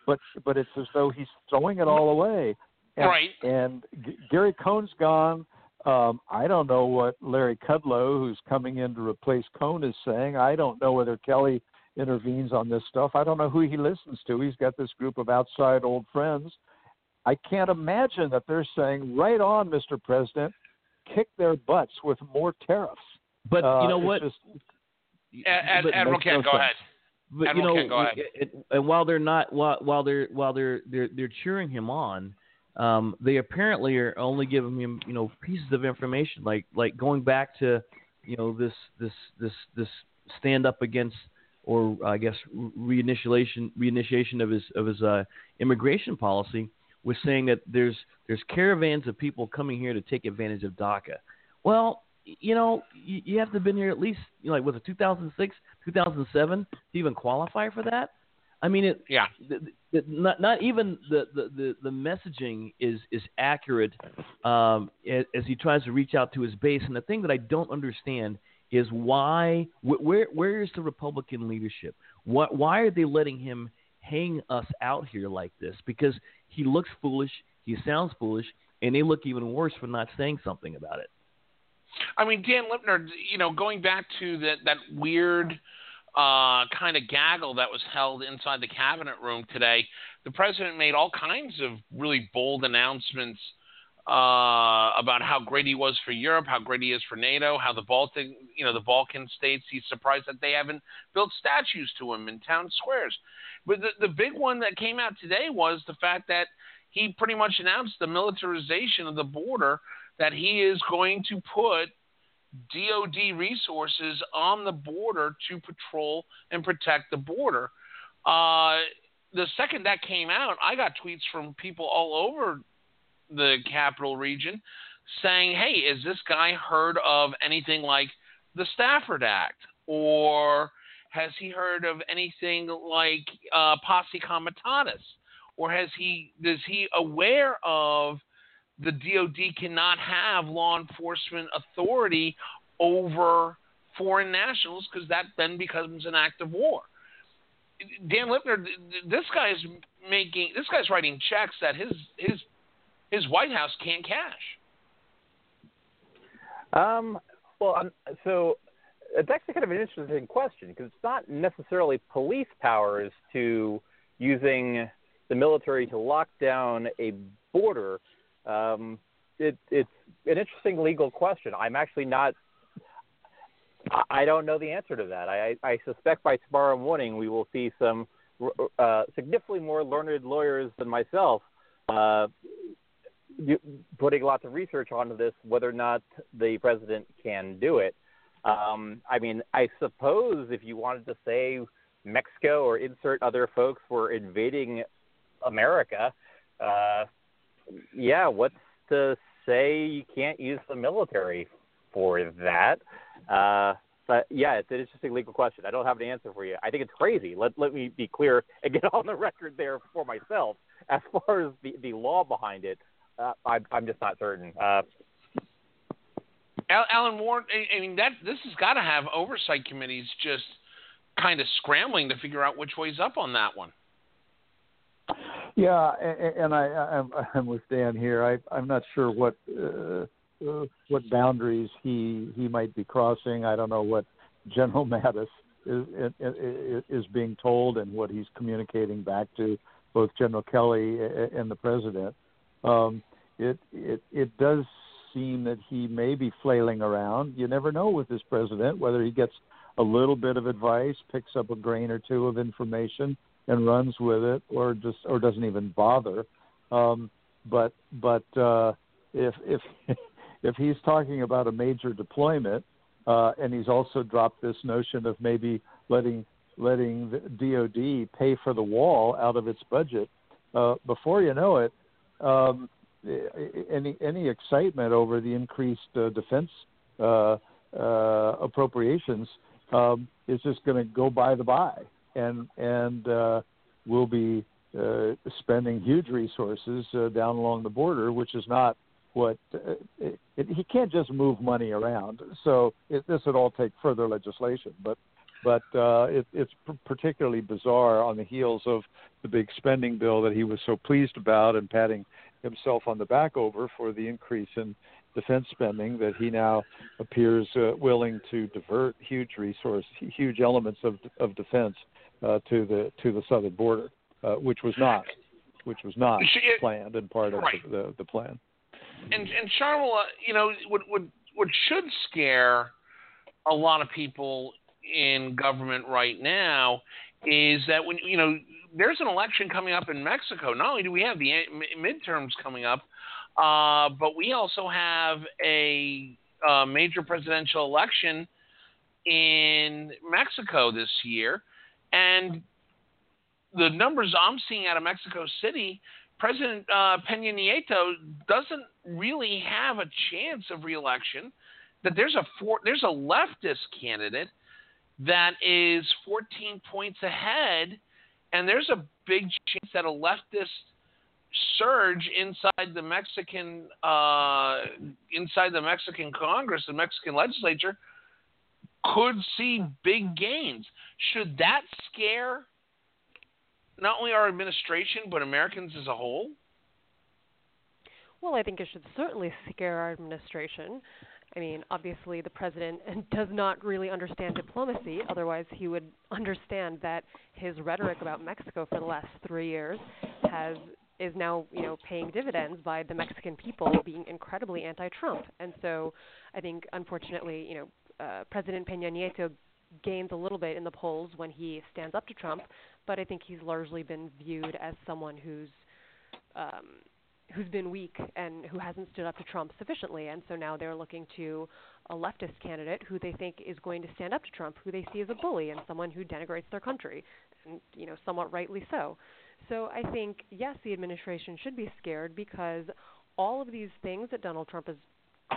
Speaker 4: But but it's as though he's throwing it all away. And,
Speaker 1: right.
Speaker 4: And G- Gary Cohn's gone. Um, I don't know what Larry Kudlow, who's coming in to replace Cohn, is saying. I don't know whether Kelly intervenes on this stuff. I don't know who he listens to. He's got this group of outside old friends I can't imagine that they're saying, right on, Mr. President, kick their butts with more tariffs.
Speaker 2: But
Speaker 4: uh,
Speaker 2: you know what?
Speaker 4: Just,
Speaker 1: Ad,
Speaker 2: but
Speaker 1: Admiral Ken,
Speaker 4: no
Speaker 1: go
Speaker 4: sense.
Speaker 1: ahead.
Speaker 2: But
Speaker 1: Admiral
Speaker 2: you
Speaker 1: Ken, go
Speaker 2: know,
Speaker 1: ahead.
Speaker 2: it, and while they're not while, while they're while they're they're they're cheering him on, um, they apparently are only giving him you know pieces of information like like going back to you know this this this this stand up against or I guess reinitiation reinitiation of his of his uh, immigration policy was saying that there's there's caravans of people coming here to take advantage of DACA. Well, you know, you, you have to have been here at least you know, like was it 2006, 2007 to even qualify for that. I mean, it.
Speaker 1: Yeah.
Speaker 2: The, the, not not even the, the, the, the messaging is is accurate um, as, as he tries to reach out to his base. And the thing that I don't understand is why wh- where where is the Republican leadership? What why are they letting him hang us out here like this? Because he looks foolish, he sounds foolish, and they look even worse for not saying something about it.
Speaker 1: I mean, Dan Lipner, you know, going back to that that weird uh, kind of gaggle that was held inside the cabinet room today, the president made all kinds of really bold announcements uh, about how great he was for Europe, how great he is for NATO, how the Baltic, you know, the Balkan states. He's surprised that they haven't built statues to him in town squares. But the the big one that came out today was the fact that he pretty much announced the militarization of the border. That he is going to put DoD resources on the border to patrol and protect the border. Uh, the second that came out, I got tweets from people all over the capital region saying, "Hey, is this guy heard of anything like the Stafford Act, or has he heard of anything like uh, posse comitatus, or has he is he aware of?" The DoD cannot have law enforcement authority over foreign nationals because that then becomes an act of war. Dan Lipner, this guy's making, this guy's writing checks that his his his White House can't cash.
Speaker 5: Um, well, um, so it's actually kind of an interesting question because it's not necessarily police powers to using the military to lock down a border um, it, it's an interesting legal question. I'm actually not. I don't know the answer to that. I, I suspect by tomorrow morning we will see some uh, significantly more learned lawyers than myself uh, putting lots of research onto this, whether or not the president can do it. Um, I mean, I suppose if you wanted to say Mexico or insert other folks were invading America, uh, yeah, what's to say you can't use the military for that? Uh, but yeah, it's an interesting legal question. I don't have an answer for you. I think it's crazy. Let let me be clear and get on the record there for myself. As far as the the law behind it, uh, I, I'm just not certain. Uh,
Speaker 1: Alan Warren, I mean that this has got to have oversight committees just kind of scrambling to figure out which way's up on that one.
Speaker 4: Yeah, and I, I'm, I'm with Dan here. I, I'm not sure what uh, uh, what boundaries he he might be crossing. I don't know what General Mattis is, is is being told and what he's communicating back to both General Kelly and the president. Um, it it it does seem that he may be flailing around. You never know with this president whether he gets a little bit of advice, picks up a grain or two of information, and runs with it, or just or doesn't even bother. Um, but but uh, if if if he's talking about a major deployment, uh, and he's also dropped this notion of maybe letting letting the DoD pay for the wall out of its budget, uh, before you know it, um, any any excitement over the increased uh, defense uh, uh, appropriations um, is just going to go by the by, and and uh, we'll be uh, spending huge resources uh, down along the border, which is not what uh, it, it, he can't just move money around. So it, this would all take further legislation, but but uh, it, it's p- particularly bizarre on the heels of the big spending bill that he was so pleased about and patting himself on the back over for the increase in defense spending that he now appears uh, willing to divert huge resources, huge elements of of defense uh, to the to the southern border, uh, which was not which was not planned and part of
Speaker 1: right.
Speaker 4: the, the, the plan.
Speaker 1: And and Sharmila, you know, what what what should scare a lot of people in government right now is that when you know there's an election coming up in Mexico. Not only do we have the midterms coming up, uh, but we also have a, a major presidential election in Mexico this year, and the numbers I'm seeing out of Mexico City, President uh, Peña Nieto doesn't really have a chance of reelection. That there's a for, there's a leftist candidate that is 14 points ahead, and there's a big chance that a leftist surge inside the Mexican uh, inside the Mexican Congress, the Mexican legislature, could see big gains. Should that scare not only our administration but Americans as a whole?
Speaker 3: Well, I think it should certainly scare our administration. I mean, obviously, the president does not really understand diplomacy. Otherwise, he would understand that his rhetoric about Mexico for the last three years has is now, you know, paying dividends by the Mexican people being incredibly anti-Trump. And so, I think, unfortunately, you know, uh, President Peña Nieto gains a little bit in the polls when he stands up to Trump, but I think he's largely been viewed as someone who's um, who's been weak and who hasn't stood up to Trump sufficiently, and so now they're looking to a leftist candidate who they think is going to stand up to Trump, who they see as a bully and someone who denigrates their country, and you know, somewhat rightly so. So I think yes, the administration should be scared because all of these things that Donald Trump is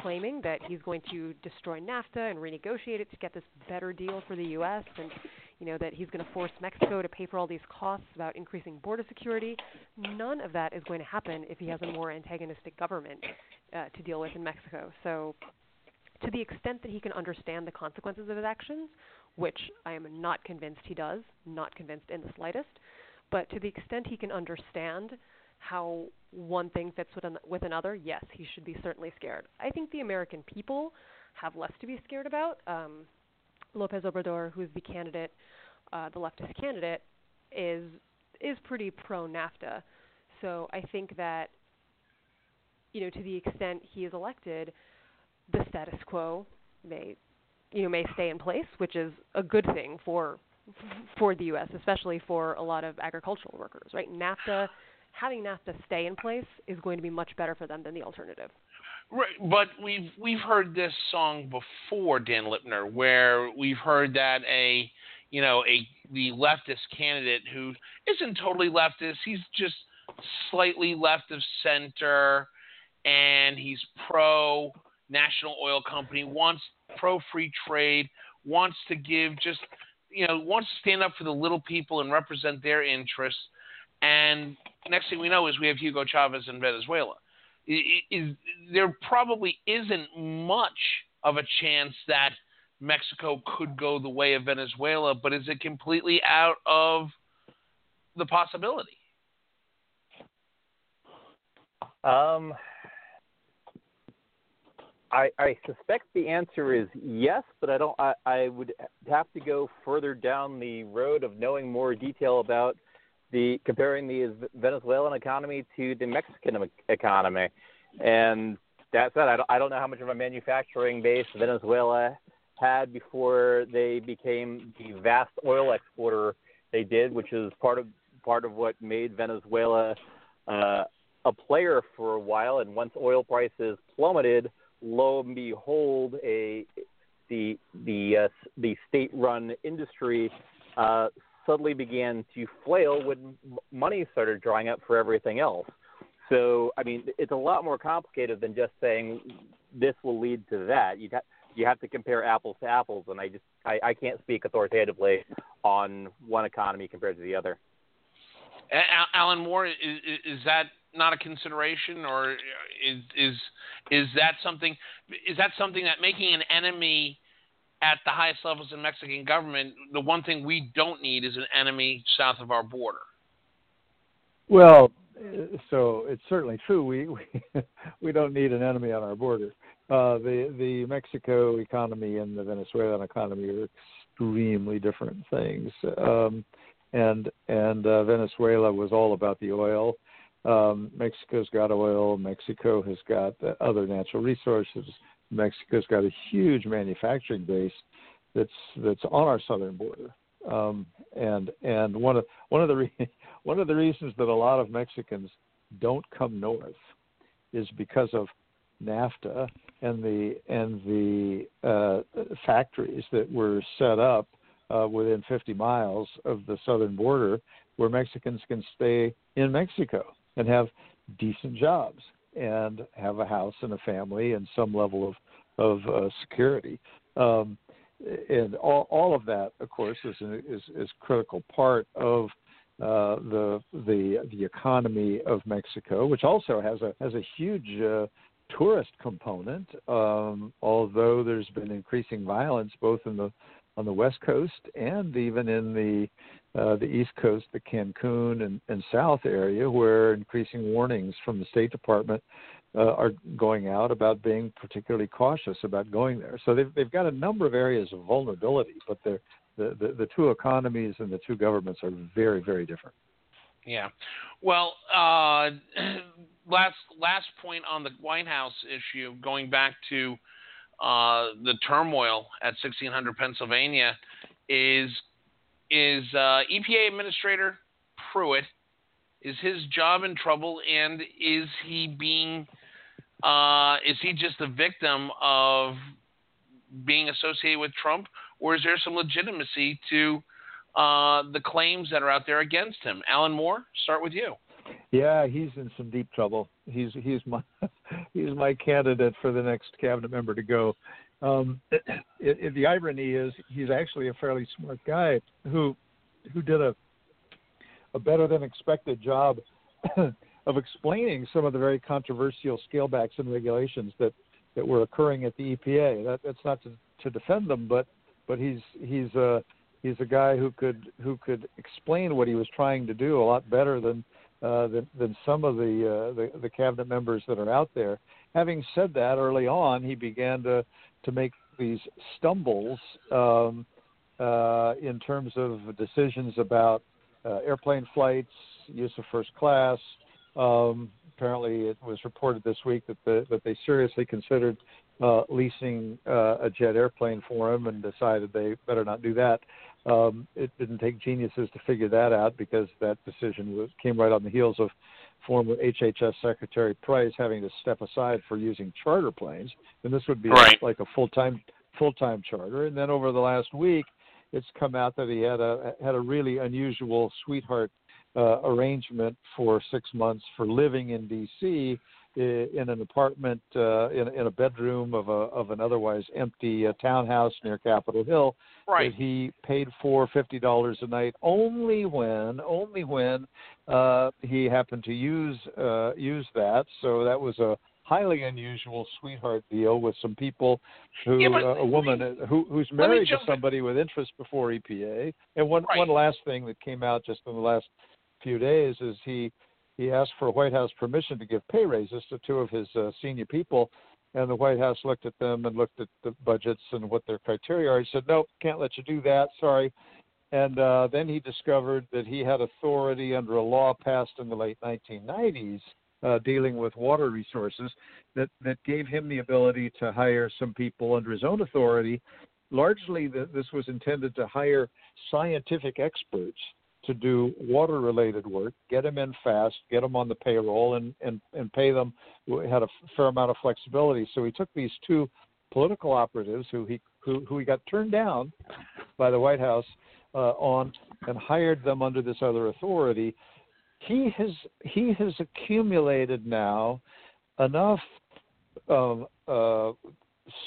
Speaker 3: claiming that he's going to destroy NAFTA and renegotiate it to get this better deal for the U.S. and you know that he's going to force Mexico to pay for all these costs about increasing border security. None of that is going to happen if he has a more antagonistic government uh, to deal with in Mexico. So, to the extent that he can understand the consequences of his actions, which I am not convinced he does, not convinced in the slightest, but to the extent he can understand how one thing fits with, an, with another, yes, he should be certainly scared. I think the American people have less to be scared about. Um, Lopez Obrador, who's the candidate, uh, the leftist candidate, is is pretty pro NAFTA. So I think that you know to the extent he is elected, the status quo may you know may stay in place, which is a good thing for for the U.S., especially for a lot of agricultural workers. Right, NAFTA having NAFTA stay in place is going to be much better for them than the alternative.
Speaker 1: Right, but we've we've heard this song before, Dan Lipner, where we've heard that a you know a the leftist candidate who isn't totally leftist, he's just slightly left of center, and he's pro national oil company, wants pro free trade, wants to give just you know wants to stand up for the little people and represent their interests, and next thing we know is we have Hugo Chavez in Venezuela. There probably isn't much of a chance that Mexico could go the way of Venezuela, but is it completely out of the possibility?
Speaker 5: Um, I, I suspect the answer is yes, but I don't. I, I would have to go further down the road of knowing more detail about the comparing the Venezuelan economy to the Mexican economy, and that said, I don't, I don't know how much of a manufacturing base Venezuela had before they became the vast oil exporter they did, which is part of part of what made Venezuela uh, a player for a while. And once oil prices plummeted, lo and behold, a the the uh, the state-run industry uh, suddenly began to flail when money started drying up for everything else. So, I mean, it's a lot more complicated than just saying this will lead to that. You have you have to compare apples to apples, and I just I, I can't speak authoritatively on one economy compared to the other.
Speaker 1: Alan Moore, is, is that not a consideration, or is is is that something? Is that something that making an enemy at the highest levels in Mexican government, the one thing we don't need is an enemy south of our border.
Speaker 4: Well, so it's certainly true. We we, we don't need an enemy on our border. Uh, the the Mexico economy and the Venezuelan economy are extremely different things. Um, and and uh, Venezuela was all about the oil. Um, Mexico's got oil. Mexico has got other natural resources. Mexico's got a huge manufacturing base that's that's on our southern border, Um, and and one of one of the re- one of the reasons that a lot of Mexicans don't come north is because of NAFTA and the and the uh, factories that were set up uh, within 50 miles of the southern border, where Mexicans can stay in Mexico and have decent jobs and have a house and a family and some level of of uh, security. Um, and all, all of that, of course, is is is critical part of uh, the the the economy of Mexico, which also has a has a huge uh, tourist component. Um, although there's been increasing violence both in the on the west coast and even in the uh, the east coast, the Cancun and, and south area, where increasing warnings from the State Department uh, are going out about being particularly cautious about going there. So they've they've got a number of areas of vulnerability, but the, the, the two economies and the two governments are very, very different.
Speaker 1: Yeah. Well, uh, last last point on the White House issue, going back to uh, the turmoil at 1600 Pennsylvania, is is uh, EPA Administrator Pruitt is his job in trouble, and is he being uh, is he just a victim of being associated with Trump, or is there some legitimacy to uh, the claims that are out there against him? Alan Moore, start with you.
Speaker 4: Yeah, he's in some deep trouble. He's he's my he's my candidate for the next cabinet member to go. Um, it, it, the irony is he's actually a fairly smart guy who who did a a better than expected job of explaining some of the very controversial scalebacks and regulations that that were occurring at the EPA. That, that's not to, to defend them, but but he's he's a he's a guy who could who could explain what he was trying to do a lot better than uh, than, than some of the, uh, the the cabinet members that are out there. Having said that, early on he began to to make these stumbles um, uh, in terms of decisions about uh, airplane flights, use of first class. Um, apparently, it was reported this week that the, that they seriously considered uh, leasing uh, a jet airplane for him and decided they better not do that. Um, it didn't take geniuses to figure that out because that decision was, came right on the heels of former HHS Secretary Price having to step aside for using charter planes, and this would be
Speaker 1: right.
Speaker 4: like a full time full time charter. And then over the last week, it's come out that he had a had a really unusual sweetheart uh, arrangement for six months for living in D.C. in an apartment uh, in, in a bedroom of a of an otherwise empty uh, townhouse near Capitol Hill
Speaker 1: right.
Speaker 4: that he paid for fifty dollars a night only when only when uh, he happened to use uh, use that. So that was a highly unusual sweetheart deal with some people who
Speaker 1: yeah,
Speaker 4: uh, a woman who who's married to somebody with interest before EPA. And one
Speaker 1: right.
Speaker 4: one last thing that came out just in the last few days is he he asked for White House permission to give pay raises to two of his uh, senior people, and the White House looked at them and looked at the budgets and what their criteria are. He said, "Nope, can't let you do that. Sorry." And uh, then he discovered that he had authority under a law passed in the late 1990s uh, dealing with water resources that that gave him the ability to hire some people under his own authority. Largely, the, this was intended to hire scientific experts to do water related work, get them in fast, get them on the payroll, and, and, and pay them. We had a fair amount of flexibility. So he took these two political operatives who he who, who he got turned down by the White House uh, on and hired them under this other authority. He has he has accumulated now enough of uh,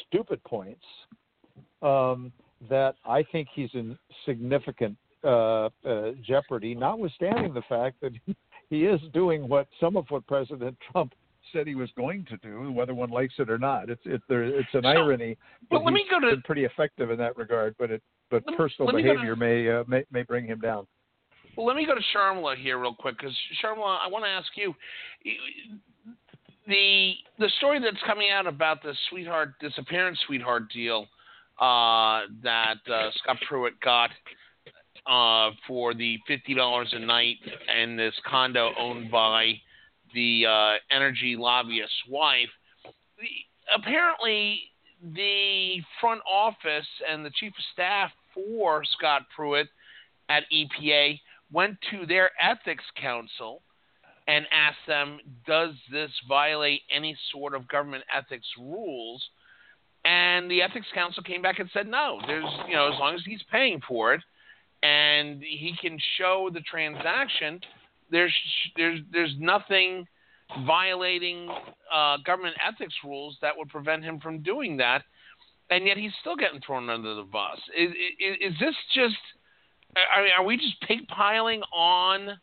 Speaker 4: stupid points um, that I think he's in significant uh, uh, jeopardy, notwithstanding the fact that he is doing what some of what President Trump said he was going to do, whether one likes it or not. It's it, there, it's an
Speaker 1: so,
Speaker 4: irony.
Speaker 1: Well, let me go to
Speaker 4: pretty effective in that regard, but it but
Speaker 1: let,
Speaker 4: personal
Speaker 1: let
Speaker 4: behavior
Speaker 1: to,
Speaker 4: may, uh, may may bring him down.
Speaker 1: Well, let me go to Sharmila here real quick because Sharmila, I want to ask you the the story that's coming out about the sweetheart disappearance sweetheart deal uh, that uh, Scott Pruitt got uh, for the fifty dollars a night and this condo owned by the uh, energy lobbyist's wife. The, apparently, the front office and the chief of staff for Scott Pruitt at EPA went to their ethics counsel and asked them, does this violate any sort of government ethics rules? And the ethics counsel came back and said, no, there's, you know, as long as he's paying for it and he can show the transaction, there's, there's, there's nothing violating uh, government ethics rules that would prevent him from doing that. And yet he's still getting thrown under the bus. Is, is, is this just, I mean, are we just pig piling on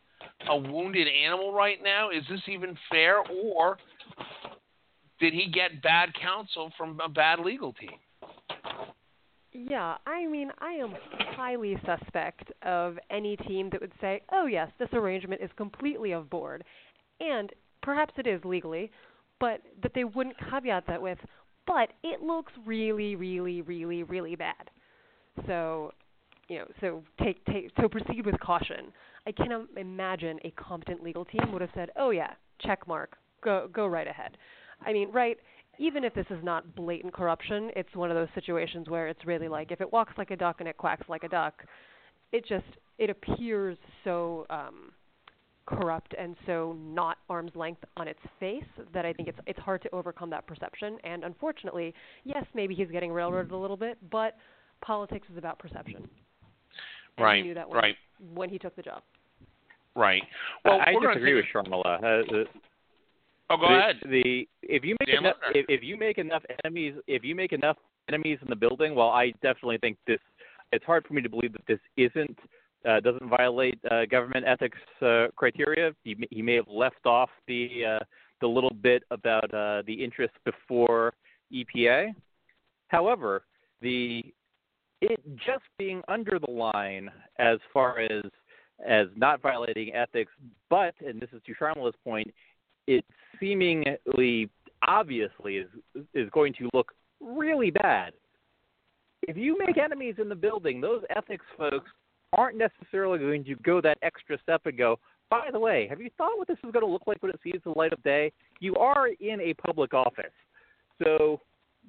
Speaker 1: a wounded animal right now? Is this even fair, or did he get bad counsel from a bad legal team?
Speaker 3: Yeah, I mean, I am highly suspect of any team that would say, "Oh yes, this arrangement is completely of board," and perhaps it is legally, but that they wouldn't caveat that with, "But it looks really, really, really, really bad." So, you know, so take take so proceed with caution. I cannot imagine a competent legal team would have said, "Oh yeah, check mark, go go right ahead." I mean, right? Even if this is not blatant corruption, it's one of those situations where it's really like if it walks like a duck and it quacks like a duck, it just it appears so um, corrupt and so not arm's length on its face that I think it's it's hard to overcome that perception. And unfortunately, yes, maybe he's getting railroaded a little bit, but politics is about perception. And
Speaker 1: right.
Speaker 3: He knew that when,
Speaker 1: right.
Speaker 3: when he took the job.
Speaker 1: Right. Well,
Speaker 5: I disagree with
Speaker 1: take...
Speaker 5: Sharmila. Uh,
Speaker 1: oh, go
Speaker 5: the,
Speaker 1: ahead.
Speaker 5: The if you make enough if, if you make enough enemies if you make enough enemies in the building, well, I definitely think this. It's hard for me to believe that this isn't uh, doesn't violate uh, government ethics uh, criteria. He, he may have left off the uh, the little bit about uh, the interest before EPA. However, the it just being under the line as far as as not violating ethics, but and this is to Sharmila's point, it seemingly obviously is is going to look really bad. If you make enemies in the building, those ethics folks aren't necessarily going to go that extra step and go, by the way, have you thought what this is going to look like when it sees the light of day? You are in a public office. So,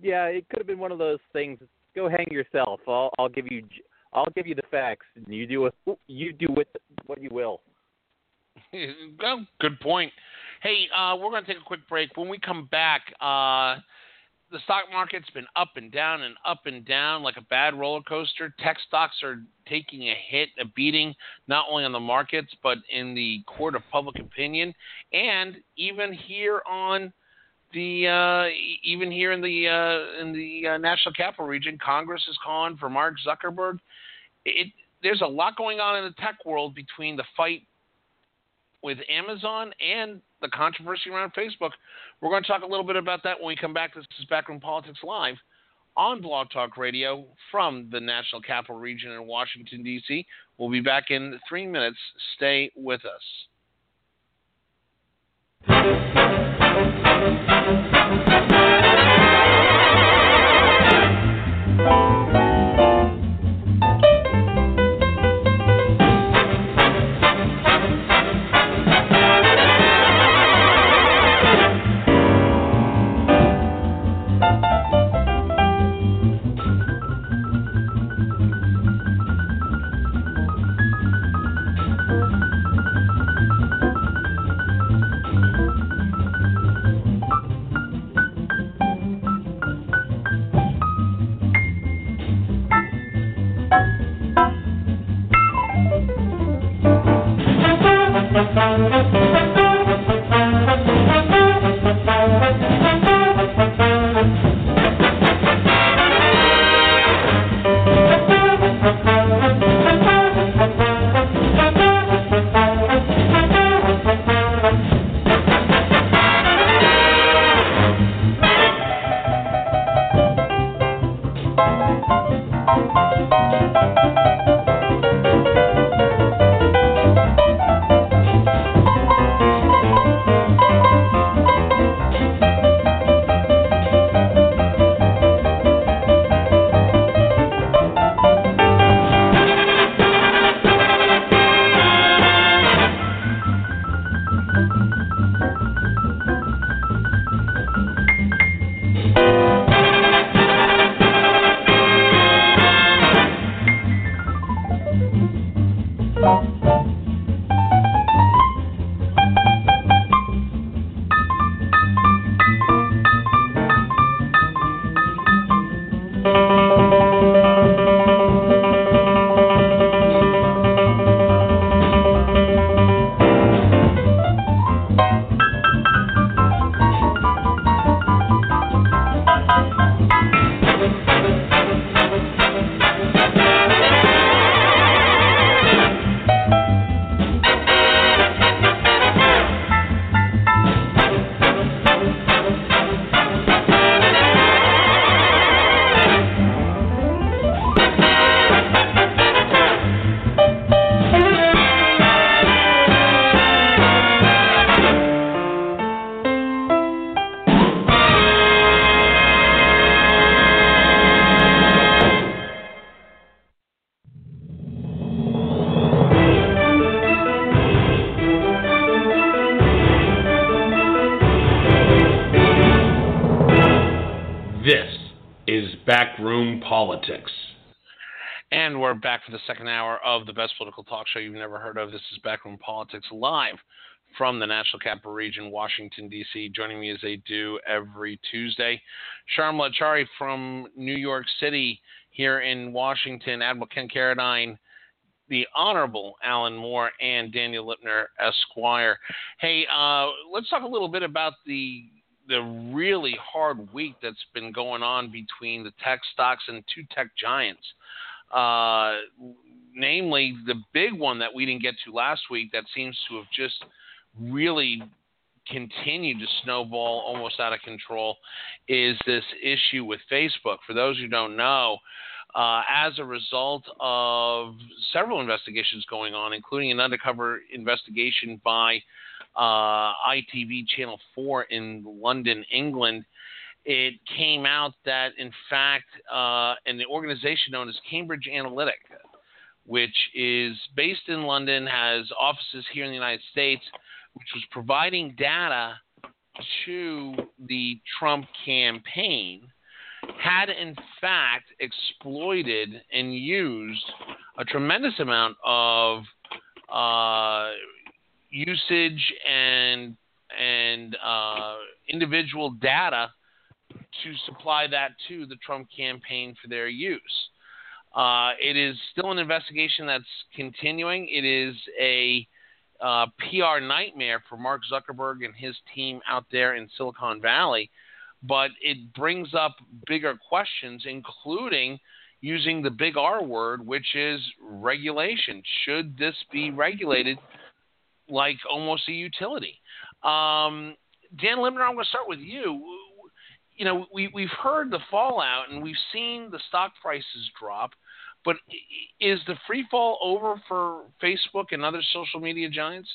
Speaker 5: yeah, it could have been one of those things. Go hang yourself. I'll, I'll give you I'll give you the facts, and you do with you do with what you will.
Speaker 1: good point. Hey, uh, we're going to take a quick break. When we come back, uh, the stock market's been up and down and up and down like a bad roller coaster. Tech stocks are taking a hit, a beating, not only on the markets but in the court of public opinion, and even here on the uh, even here in the uh, in the uh, national capital region, Congress is calling for Mark Zuckerberg. It, there's a lot going on in the tech world between the fight with Amazon and the controversy around Facebook. We're going to talk a little bit about that when we come back. This is Backroom Politics Live on Blog Talk Radio from the National Capital Region in Washington, D.C. We'll be back in three minutes. Stay with us. The second hour of the best political talk show you've never heard of. This is Backroom Politics live from the National Capital Region, Washington, D.C. Joining me as they do every Tuesday, Sharmila Chari from New York City here in Washington, Admiral Ken Carradine, the Honorable Alan Moore, and Daniel Lipner, Esquire. Hey, uh, let's talk a little bit about the the really hard week that's been going on between the tech stocks and two tech giants. Uh, namely, the big one that we didn't get to last week that seems to have just really continued to snowball almost out of control is this issue with Facebook. For those who don't know, uh, as a result of several investigations going on, including an undercover investigation by uh, ITV Channel 4 in London, England, it came out that, in fact, uh, an organization known as Cambridge Analytica, which is based in London, has offices here in the United States, which was providing data to the Trump campaign, had in fact exploited and used a tremendous amount of uh, usage and and uh, individual data to supply that to the Trump campaign for their use. Uh, it is still an investigation that's continuing. It is a uh, PR nightmare for Mark Zuckerberg and his team out there in Silicon Valley, but it brings up bigger questions, including using the big R word, which is regulation. Should this be regulated like almost a utility? Um, Dan Lipner, I'm going to start with you you know, we we've heard the fallout and we've seen the stock prices drop, but is the free fall over for Facebook and other social media giants?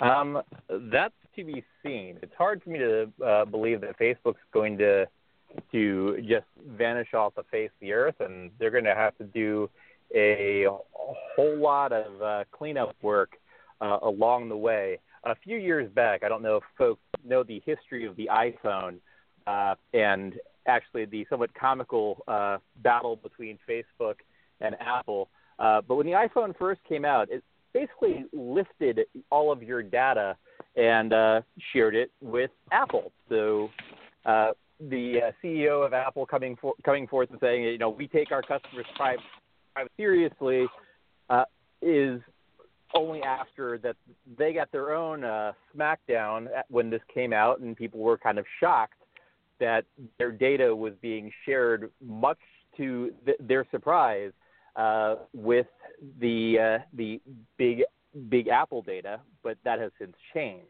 Speaker 5: Um, that's to be seen. It's hard for me to uh, believe that Facebook's going to to just vanish off the face of the earth, and they're going to have to do a, a whole lot of uh, cleanup work uh, along the way a few years back, I don't know if folks know the history of the iPhone uh, and actually the somewhat comical uh, battle between Facebook and Apple. Uh, but when the iPhone first came out, it basically lifted all of your data and uh, shared it with Apple. So uh, the uh, CEO of Apple coming for, coming forth and saying, you know, we take our customers' privacy seriously, uh, is only after that they got their own uh, smackdown when this came out, and people were kind of shocked that their data was being shared, much to th- their surprise, uh, with the uh, the big big Apple data. But that has since changed,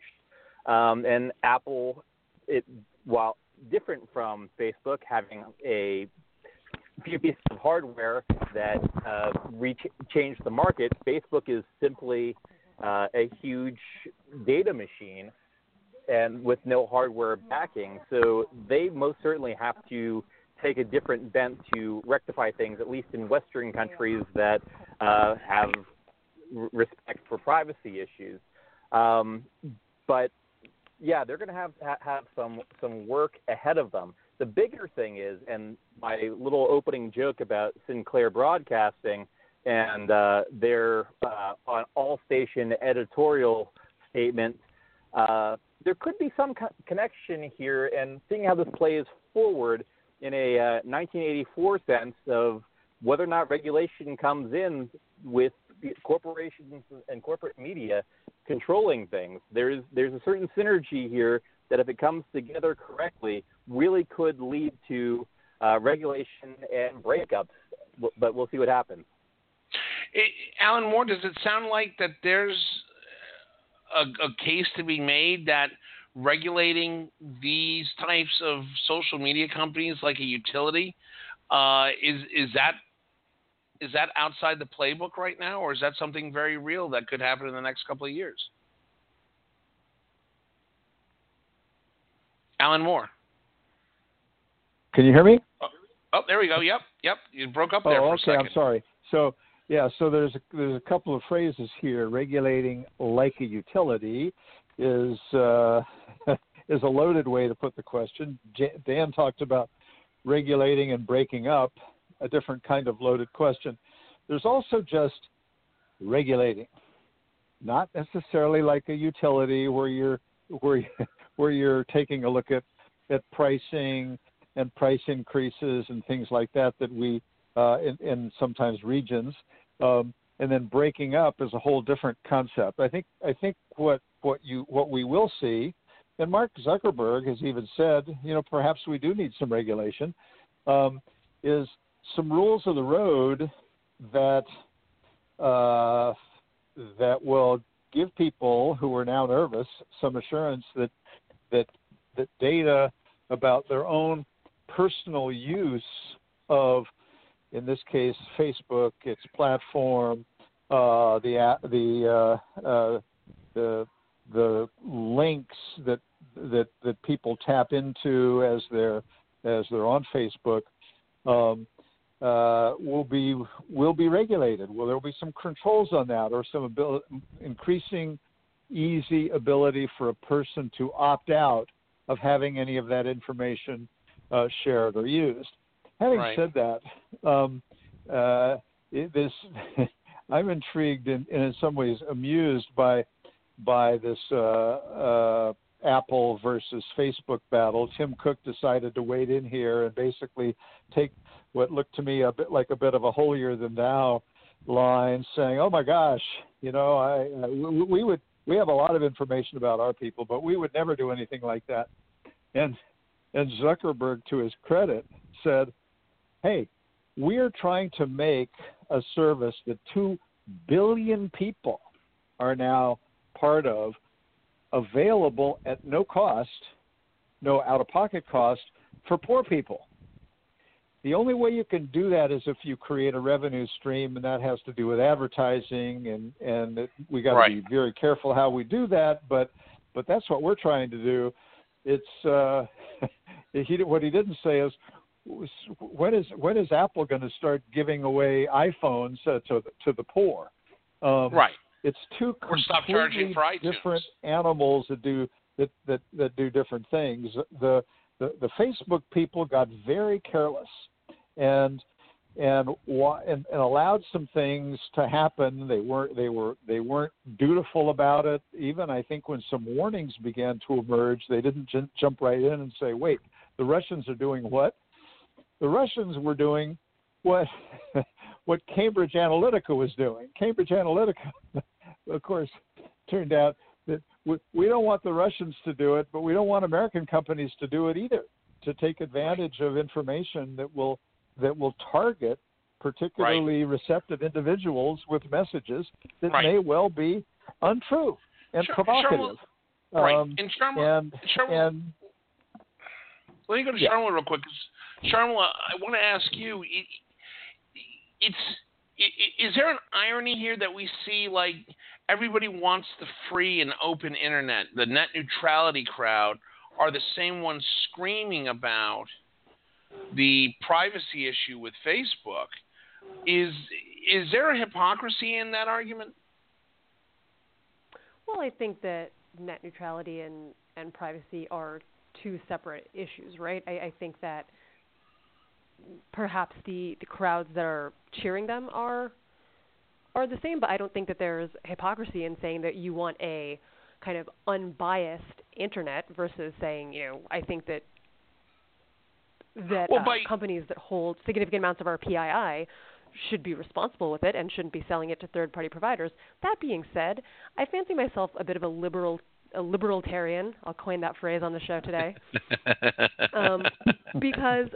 Speaker 5: um, and Apple, it while different from Facebook, having a few pieces of hardware that uh, re- change the market. Facebook is simply uh, a huge data machine and with no hardware backing. So they most certainly have to take a different bent to rectify things, at least in Western countries that uh, have respect for privacy issues. Um, but yeah, they're going to have have some some work ahead of them. The bigger thing is, and my little opening joke about Sinclair Broadcasting and uh, their uh, on all station editorial statement, uh, there could be some co- connection here, and seeing how this plays forward in a uh, 1984 sense of whether or not regulation comes in with corporations and corporate media controlling things. There's there's a certain synergy here that if it comes together correctly, really could lead to uh, regulation and breakups. But we'll see what happens.
Speaker 1: It, Alan Moore, does it sound like that there's a, a case to be made that regulating these types of social media companies like a utility uh, is is that is that outside the playbook right now, or is that something very real that could happen in the next couple of years? Alan Moore.
Speaker 4: Can you hear me?
Speaker 1: Oh, oh there we go. Yep, yep. You broke up there
Speaker 4: oh,
Speaker 1: for
Speaker 4: okay.
Speaker 1: a second.
Speaker 4: I'm sorry. So yeah, so there's a, there's a couple of phrases here. Regulating like a utility is uh, is a loaded way to put the question. J- Dan talked about regulating and breaking up, a different kind of loaded question. There's also just regulating, not necessarily like a utility where you're where where you're taking a look at at pricing and price increases and things like that that we uh, in, in sometimes regions. Um, and then breaking up is a whole different concept. I think I think what what you what we will see, and Mark Zuckerberg has even said, you know, perhaps we do need some regulation, um, is some rules of the road that uh, that will give people who are now nervous some assurance that that that data about their own personal use of in this case, Facebook, its platform, uh, the the uh, uh, the the links that that that people tap into as they're as they're on Facebook um, uh, will be will be regulated. Will there be some controls on that, or some ability, increasing easy ability for a person to opt out of having any of that information uh, shared or used? Having
Speaker 1: right.
Speaker 4: said that, um, uh, it, this I'm intrigued and, and, in some ways amused by by this uh, uh, Apple versus Facebook battle. Tim Cook decided to wade in here and basically take what looked to me a bit like a bit of a holier than thou line, saying, "Oh my gosh, you know, I, I we, we would we have a lot of information about our people, but we would never do anything like that." And and Zuckerberg, to his credit, said, hey, we're trying to make a service that 2 billion people are now part of available at no cost, no out of pocket cost for poor people. The only way you can do that is if you create a revenue stream, and that has to do with advertising, and and it, we got to
Speaker 1: right.
Speaker 4: be very careful how we do that. But but that's what we're trying to do. It's uh, he, what he didn't say is when is when is Apple going to start giving away iPhones uh, to to the poor? Um,
Speaker 1: right.
Speaker 4: It's two
Speaker 1: or stop charging for
Speaker 4: different animals that do that, that that do different things. The, the the Facebook people got very careless and and and, and allowed some things to happen. They weren't they were they weren't dutiful about it. Even I think when some warnings began to emerge, they didn't j- jump right in and say, "Wait, the Russians are doing what?" the Russians were doing what what Cambridge Analytica was doing. Cambridge Analytica, of course, turned out that we, we don't want the Russians to do it, but we don't want American companies to do it either. To take advantage of information that will that will target particularly right. receptive individuals with messages that
Speaker 1: right.
Speaker 4: may well be untrue and
Speaker 1: sure,
Speaker 4: provocative.
Speaker 1: Sure, right.
Speaker 4: Um,
Speaker 1: and,
Speaker 4: and, and
Speaker 1: let me go to
Speaker 4: yeah.
Speaker 1: Sharma real quick. Sharmila, I want to ask you. It, it's is there an irony here that we see like everybody wants the free and open internet, the net neutrality crowd are the same ones screaming about the privacy issue with Facebook. Is is there a hypocrisy in that argument?
Speaker 3: Well, I think that net neutrality and, and privacy are two separate issues, right? I, I think that perhaps the, the crowds that are cheering them are are the same, but I don't think that there's hypocrisy in saying that you want a kind of unbiased internet versus saying, you know, I think that that
Speaker 1: well,
Speaker 3: uh, companies that hold significant amounts of our PII should be responsible with it and shouldn't be selling it to third-party providers. That being said, I fancy myself a bit of a liberal a libertarian. I'll coin that phrase on the show today, um, because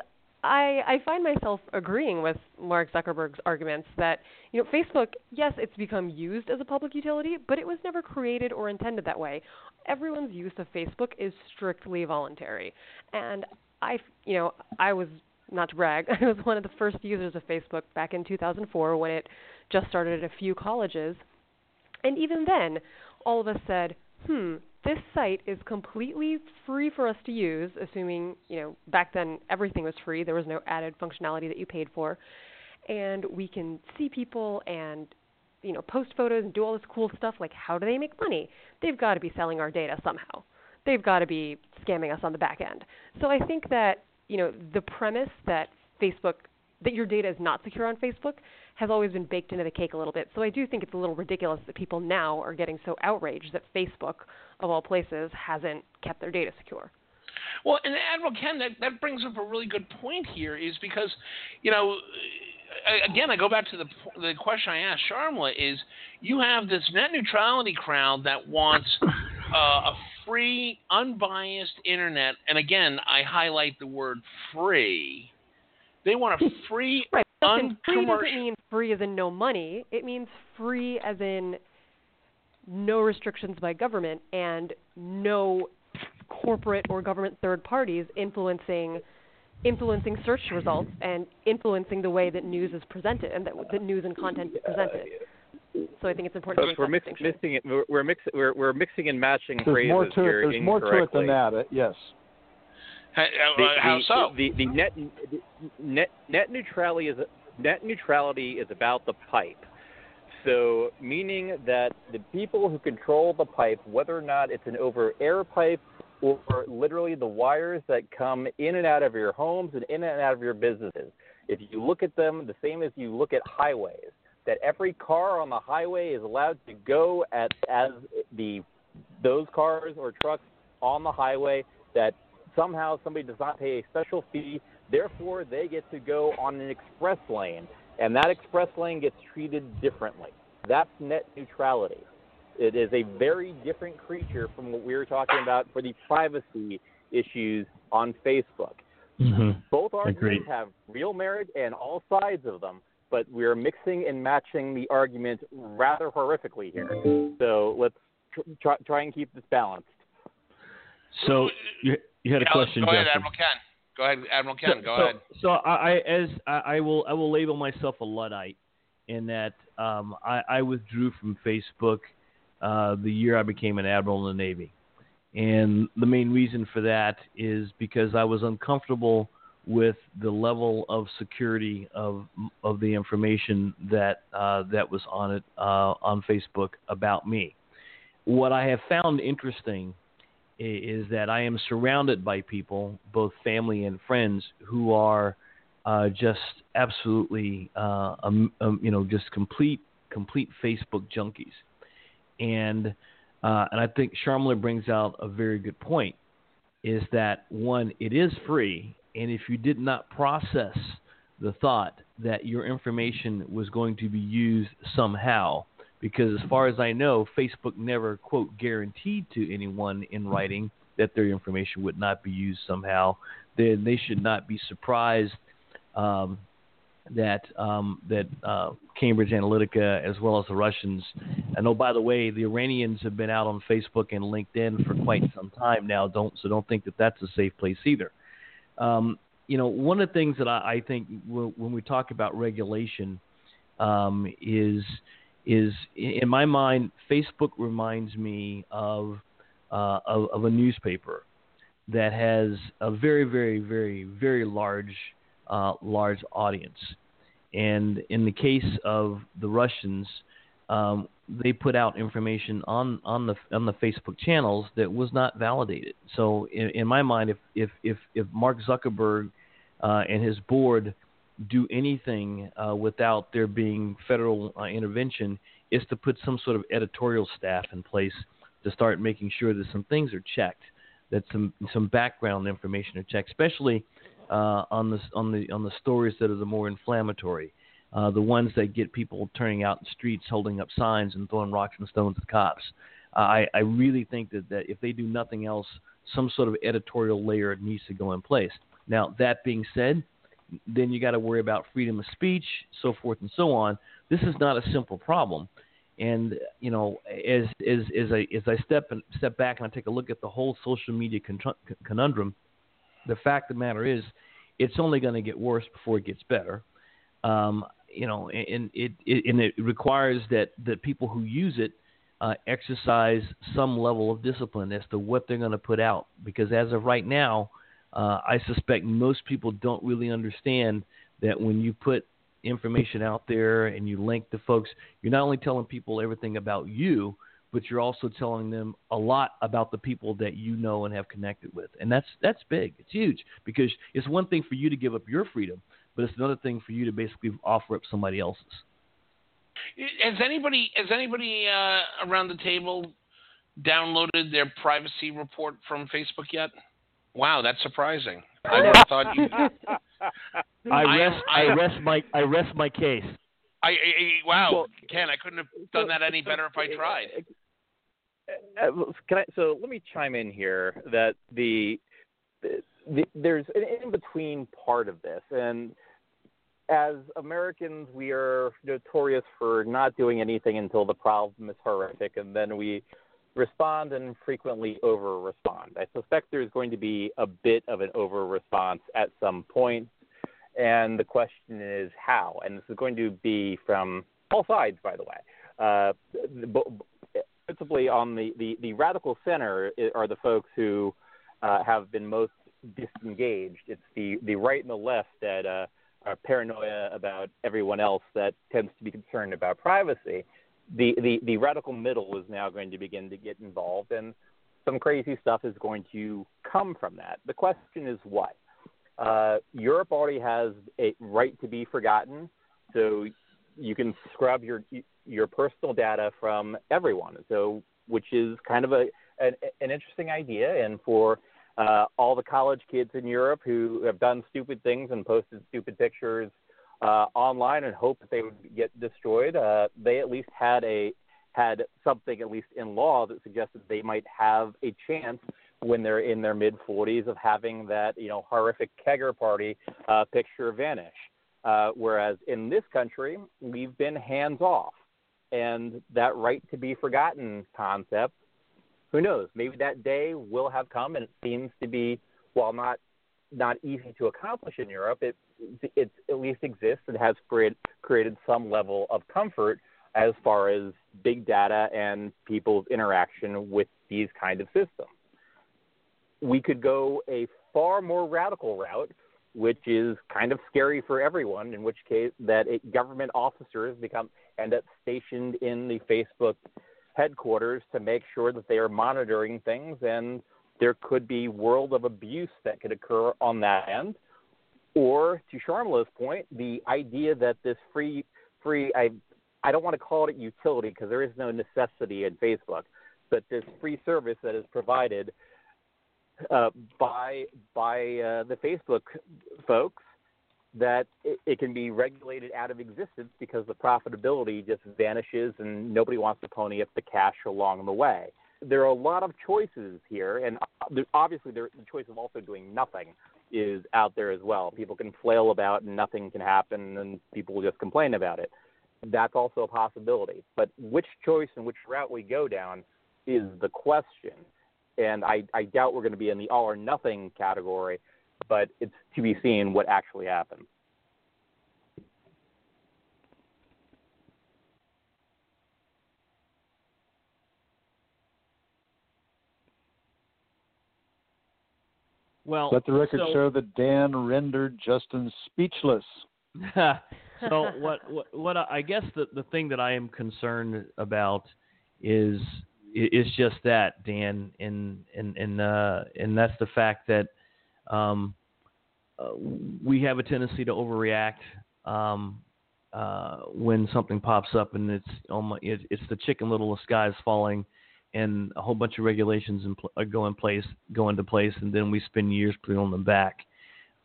Speaker 3: I, I find myself agreeing with Mark Zuckerberg's arguments that you know Facebook, yes, it's become used as a public utility, but it was never created or intended that way. Everyone's use of Facebook is strictly voluntary, and I, you know, I was not to brag, I was one of the first users of Facebook back in 2004 when it just started at a few colleges, and even then, all of us said, hmm, this site is completely free for us to use, assuming, you know, back then everything was free. There was no added functionality that you paid for. And we can see people and, you know, post photos and do all this cool stuff. Like, how do they make money? They've got to be selling our data somehow. they've got to be scamming us on the back end. So I think that you know the premise that Facebook that your data is not secure on Facebook has always been baked into the cake a little bit. So I do think it's a little ridiculous that people now are getting so outraged that Facebook, of all places, hasn't kept their data secure.
Speaker 1: Well, and Admiral Ken, that, that brings up a really good point here, is because, you know, again, I go back to the the question I asked Sharmila: is you have this net neutrality crowd that wants uh, a free, unbiased internet, and again, I highlight the word free. They want a free,
Speaker 3: right.
Speaker 1: Uncommercial.
Speaker 3: Free doesn't mean free as in no money. It means free as in no restrictions by government and no corporate or government third parties influencing influencing search results and influencing the way that news is presented and that, that news and content is presented. So I think it's important
Speaker 5: Folks,
Speaker 3: to
Speaker 5: we're
Speaker 3: make
Speaker 5: mix,
Speaker 3: that
Speaker 5: mixing it. We're, we're mixing. We're, we're mixing and matching
Speaker 4: There's
Speaker 5: phrases
Speaker 4: more to it.
Speaker 5: here
Speaker 4: There's more to it than that. uh, Yes.
Speaker 1: Uh,
Speaker 5: The,
Speaker 1: how
Speaker 5: the,
Speaker 1: so?
Speaker 5: The, the net, net net neutrality is net neutrality is about the pipe. So meaning that the people who control the pipe, whether or not it's an over-air pipe or literally the wires that come in and out of your homes and in and out of your businesses, if you look at them the same as you look at highways, that every car on the highway is allowed to go at as the those cars or trucks on the highway that somehow somebody does not pay a special fee, therefore they get to go on an express lane, and that express lane gets treated differently. That's net neutrality. It is a very different creature from what we were talking about for the privacy issues on Facebook.
Speaker 2: Mm-hmm.
Speaker 5: Both arguments have real merit and all sides of them, but we're mixing and matching the argument rather horrifically here. So let's tr- try, try and keep this balanced.
Speaker 2: So you had a
Speaker 1: Yeah,
Speaker 2: question,
Speaker 1: go ahead, Admiral Ken. Go ahead, Admiral Ken. Go
Speaker 2: so,
Speaker 1: ahead.
Speaker 2: So I, I as I, I will I will label myself a luddite in that um, I, I withdrew from Facebook uh, the year I became an admiral in the Navy, and the main reason for that is because I was uncomfortable with the level of security of of the information that uh, that was on it uh, on Facebook about me. What I have found interesting is that I am surrounded by people, both family and friends, who are uh, just absolutely, uh, um, um, you know, just complete, complete Facebook junkies. And uh, and I think Sharmila brings out a very good point. Is that one? It is free, and if you did not process the thought that your information was going to be used somehow, because as far as I know, Facebook never quote guaranteed to anyone in writing that their information would not be used somehow. Then they should not be surprised um, that um, that uh, Cambridge Analytica, as well as the Russians, and oh by the way, the Iranians have been out on Facebook and LinkedIn for quite some time now. Don't so don't think that that's a safe place either. Um, you know, one of the things that I, I think when we talk about regulation um, is is in my mind, Facebook reminds me of uh, of, of a newspaper that has a very, very, very, very large uh, large audience. And in the case of the Russians, um, they put out information on, on the on the Facebook channels that was not validated. So in, in my mind, if if if, if Mark Zuckerberg uh, and his board do anything uh, without there being federal uh, intervention, is to put some sort of editorial staff in place to start making sure that some things are checked, that some some background information are checked, especially uh, on the on the on the stories that are the more inflammatory, uh, the ones that get people turning out in the streets, holding up signs and throwing rocks and stones at cops. Uh, I I really think that that if they do nothing else, some sort of editorial layer needs to go in place. Now that being said, then you got to worry about freedom of speech, so forth and so on. This is not a simple problem. And you know, as as as I as I step and step back and I take a look at the whole social media conundrum, the fact of the matter is, it's only going to get worse before it gets better. Um, you know, and it, it and it requires that that people who use it uh, exercise some level of discipline as to what they're going to put out. Because as of right now, uh, I suspect most people don't really understand that when you put information out there and you link to folks, you're not only telling people everything about you, but you're also telling them a lot about the people that you know and have connected with, and that's that's big. It's huge because it's one thing for you to give up your freedom, but it's another thing for you to basically offer up somebody else's.
Speaker 1: Has anybody has anybody uh, around the table downloaded their privacy report from Facebook yet? Wow, that's surprising. I would have thought you.
Speaker 2: I rest I, I rest my I rest my case.
Speaker 1: I, I, wow, well, Ken, I couldn't have done that any better if I tried.
Speaker 5: Uh, can I, so let me chime in here that the, the there's an in between part of this, and as Americans, we are notorious for not doing anything until the problem is horrific, and then we respond and frequently over respond. I suspect there's going to be a bit of an over response at some point, and the question is how. And this is going to be from all sides, by the way. Uh, principally on the, the, the radical center are the folks who uh, have been most disengaged. It's the, the right and the left that uh, are paranoia about everyone else that tends to be concerned about privacy. The, the, the radical middle is now going to begin to get involved, and some crazy stuff is going to come from that. The question is what? Uh, Europe already has a right to be forgotten, so you can scrub your your personal data from everyone. So, which is kind of a an, an interesting idea, and for uh, all the college kids in Europe who have done stupid things and posted stupid pictures uh, online and hope that they would get destroyed. Uh, they at least had a had something at least in law that suggested they might have a chance when they're in their mid 40s of having that you know horrific kegger party uh, picture vanish. Uh, whereas in this country, we've been hands off, and that right to be forgotten concept who knows? Maybe that day will have come, and it seems to be, while not not easy to accomplish in Europe, it it at least exists and has created some level of comfort as far as big data and people's interaction with these kind of systems. We could go a far more radical route, which is kind of scary for everyone. In which case, that it, government officers become end up stationed in the Facebook headquarters to make sure that they are monitoring things and there could be world of abuse that could occur on that end. Or to Sharmila's point, the idea that this free free I I don't want to call it utility because there is no necessity in Facebook, but this free service that is provided uh, by by uh, the Facebook folks that it, it can be regulated out of existence because the profitability just vanishes and nobody wants to pony up the cash along the way. There are a lot of choices here, and uh, obviously there, the choice of also doing nothing is out there as well. People can flail about and nothing can happen, and people will just complain about it. That's also a possibility. But which choice and which route we go down is the question. And I, I doubt we're going to be in the all or nothing category but it's to be seen what actually happened.
Speaker 2: Well,
Speaker 4: let the record
Speaker 2: so,
Speaker 4: show that Dan rendered Justin speechless.
Speaker 2: so what, what? What? I guess the the thing that I am concerned about is is just that Dan, and and and uh, and that's the fact that um, uh, we have a tendency to overreact um, uh, when something pops up, and it's almost, it, it's the chicken little the sky is falling, and a whole bunch of regulations in pl- uh, go in place, go into place, and then we spend years putting them back.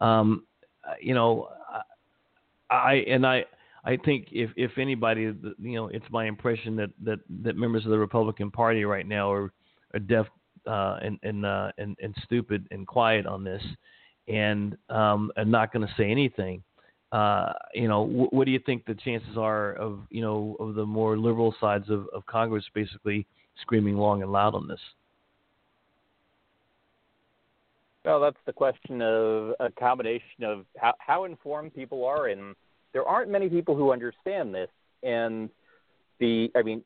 Speaker 2: Um, uh, you know, I and I. I think if if anybody, you know, it's my impression that that that members of the Republican Party right now are are deaf uh, and and, uh, and and stupid and quiet on this and um, and not going to say anything. Uh, you know, what do you think the chances are of you know of the more liberal sides of, of Congress basically screaming long and loud on this?
Speaker 5: Well, that's the question of a combination of how, how informed people are, and there aren't many people who understand this. And the, I mean,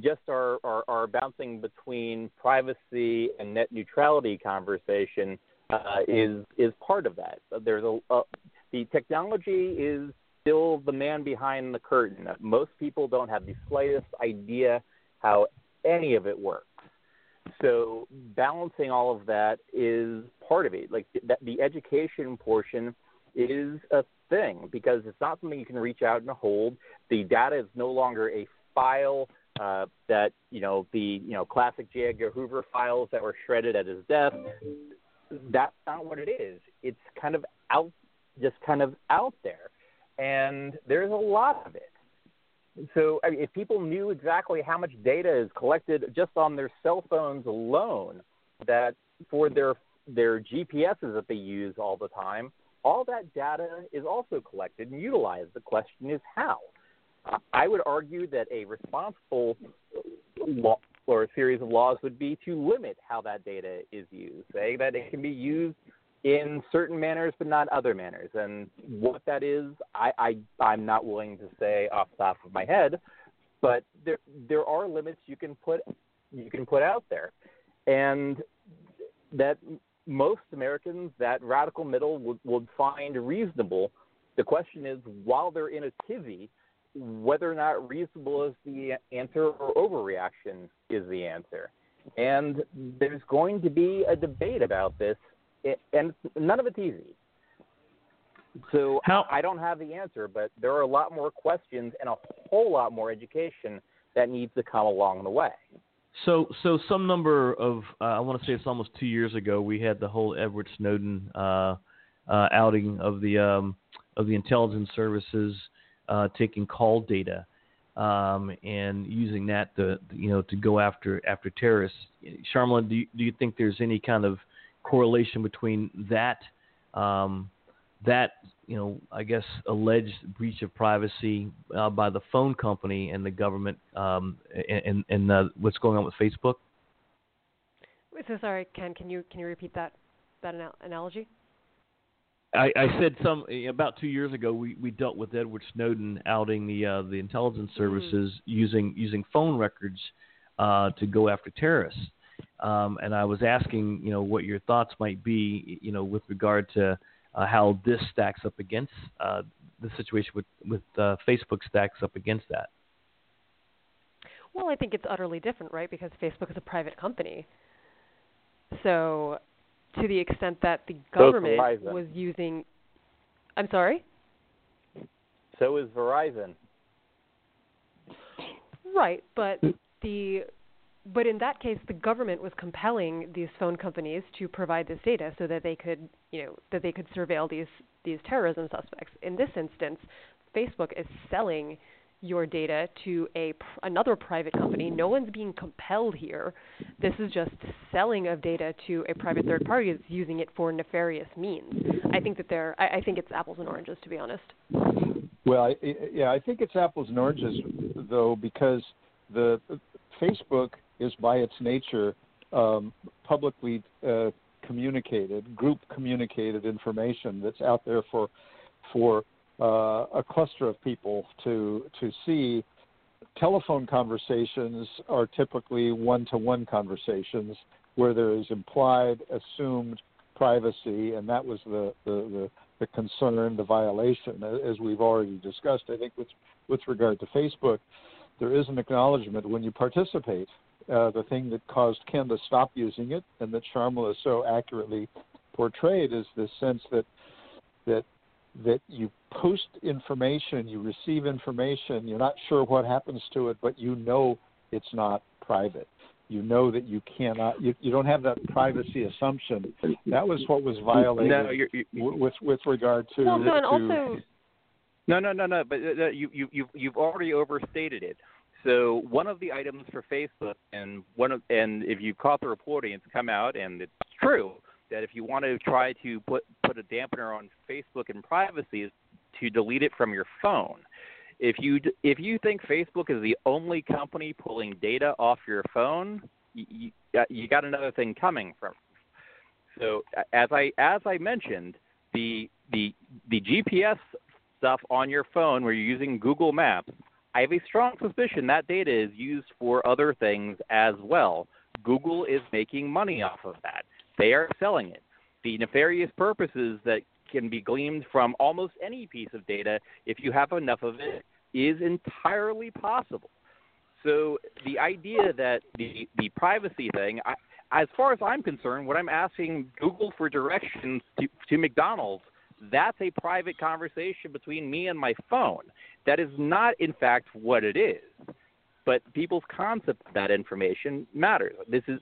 Speaker 5: just our, our, our bouncing between privacy and net neutrality conversation uh, is is part of that. There's a, uh, the technology is still the man behind the curtain. Most people don't have the slightest idea how any of it works. So balancing all of that is part of it. Like the, the education portion is a thing because it's not something you can reach out and hold. The data is no longer a file uh, that you know the you know classic J. Edgar Hoover files that were shredded at his death. That's not what it is. It's kind of out, just kind of out there, and there's a lot of it. So I mean, if people knew exactly how much data is collected just on their cell phones alone, that for their their GPSs that they use all the time, all that data is also collected and utilized. The question is how. I would argue that a responsible law or a series of laws would be to limit how that data is used. Say that it can be used in certain manners but not other manners. And what that is, I, I I'm not willing to say off the top of my head, but there there are limits you can put you can put out there, and that most Americans, that radical middle would, would find reasonable. The question is, while they're in a tizzy, whether or not reasonable is the answer or overreaction is the answer. And there's going to be a debate about this, and none of it's easy. So
Speaker 2: How,
Speaker 5: I don't have the answer, but there are a lot more questions and a whole lot more education that needs to come along the way.
Speaker 2: So, so some number of uh, I want to say it's almost two years ago we had the whole Edward Snowden uh, uh, outing of the um, of the intelligence services uh, taking call data um, and using that to you know to go after after terrorists. Sharmila, do you, do you think there's any kind of correlation between that um, that you know I guess alleged breach of privacy uh, by the phone company and the government um, and and uh, what's going on with Facebook?
Speaker 3: So sorry, Ken. Can you can you repeat that that analogy?
Speaker 2: I, I said some about two years ago we, we dealt with Edward Snowden outing the uh, the intelligence
Speaker 3: Mm-hmm.
Speaker 2: services mm-hmm. using using phone records uh, to go after terrorists, um, and I was asking you know what your thoughts might be you know with regard to uh, how this stacks up against uh, the situation with with uh, Facebook stacks up against that.
Speaker 3: Well, I think it's utterly different, right? Because Facebook is a private company. So to the extent that the government
Speaker 5: so
Speaker 3: was using I'm sorry?
Speaker 5: So is Verizon.
Speaker 3: Right, but the but in that case the government was compelling these phone companies to provide this data so that they could, you know, that they could surveil these these terrorism suspects. In this instance, Facebook is selling your data to a another private company. No one's being compelled here. This is just selling of data to a private third party that's using it for nefarious means. I think that they're. I, I think it's apples and oranges, to be honest.
Speaker 4: Well, I, yeah, I think it's apples and oranges though because the Facebook is by its nature um, publicly uh, communicated, group communicated information that's out there for for uh, a cluster of people to to see. Telephone conversations are typically one-to-one conversations where there is implied, assumed privacy, and that was the the, the, the concern, the violation, as we've already discussed. I think with with regard to Facebook, there is an acknowledgement when you participate. Uh, the thing that caused Ken to stop using it, and that Sharmila so accurately portrayed, is this sense that that that you post information, you receive information, you're not sure what happens to it, but you know it's not private. You know that you cannot, you, you don't have that privacy assumption. That was what was violated
Speaker 6: no, you're, you're,
Speaker 4: with with regard to.
Speaker 3: Well, no, and
Speaker 4: to,
Speaker 3: also.
Speaker 6: No, no, no, no. But uh, you you you've you've already overstated it. So one of the items for Facebook, and one of, and if you caught the reporting, it's come out, and it's true that if you want to try to put put a dampener on Facebook and privacy, is to delete it from your phone. If you if you think Facebook is the only company pulling data off your phone, you, you, uh, you got another thing coming from. So as I as I mentioned, the the the GPS stuff on your phone where you're using Google Maps, I have a strong suspicion that data is used for other things as well. Google is making money off of that. They are selling it. The nefarious purposes that can be gleaned from almost any piece of data, if you have enough of it, is entirely possible.
Speaker 5: So the idea that the the privacy thing, I, as far as I'm concerned, when I'm asking Google for directions to, to McDonald's, that's a private conversation between me and my phone. That is not, in fact, what it is. But people's concept of that information matters. This is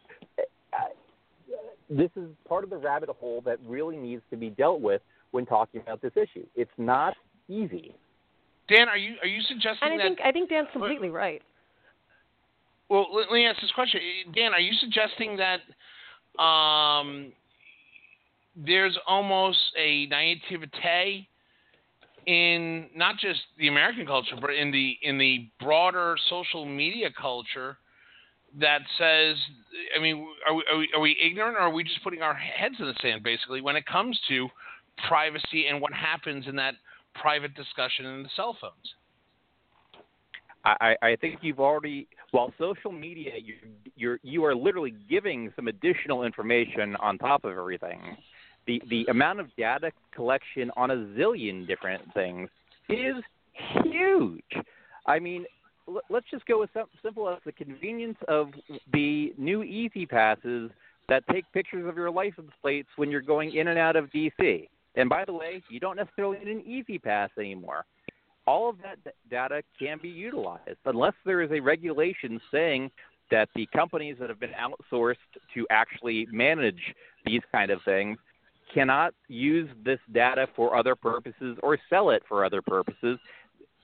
Speaker 5: this is part of the rabbit hole that really needs to be dealt with when talking about this issue. It's not easy.
Speaker 1: Dan, are you are you suggesting
Speaker 3: and I
Speaker 1: that?
Speaker 3: think I think Dan's completely right.
Speaker 1: Well, let, me ask this question, Dan. Are you suggesting that um, there's almost a naivete in not just the American culture, but in the in the broader social media culture that says, I mean, are we, are we, are we ignorant, or are we just putting our heads in the sand, basically, when it comes to privacy and what happens in that private discussion in the cell phones?
Speaker 5: I, I think you've already while social media you you're you are literally giving some additional information on top of everything. The the amount of data collection on a zillion different things is huge. I mean, let's just go as simple as the convenience of the new Easy Passes that take pictures of your license plates when you're going in and out of DC. And by the way, you don't necessarily need an E-ZPass anymore all of that data can be utilized unless there is a regulation saying that the companies that have been outsourced to actually manage these kind of things cannot use this data for other purposes or sell it for other purposes.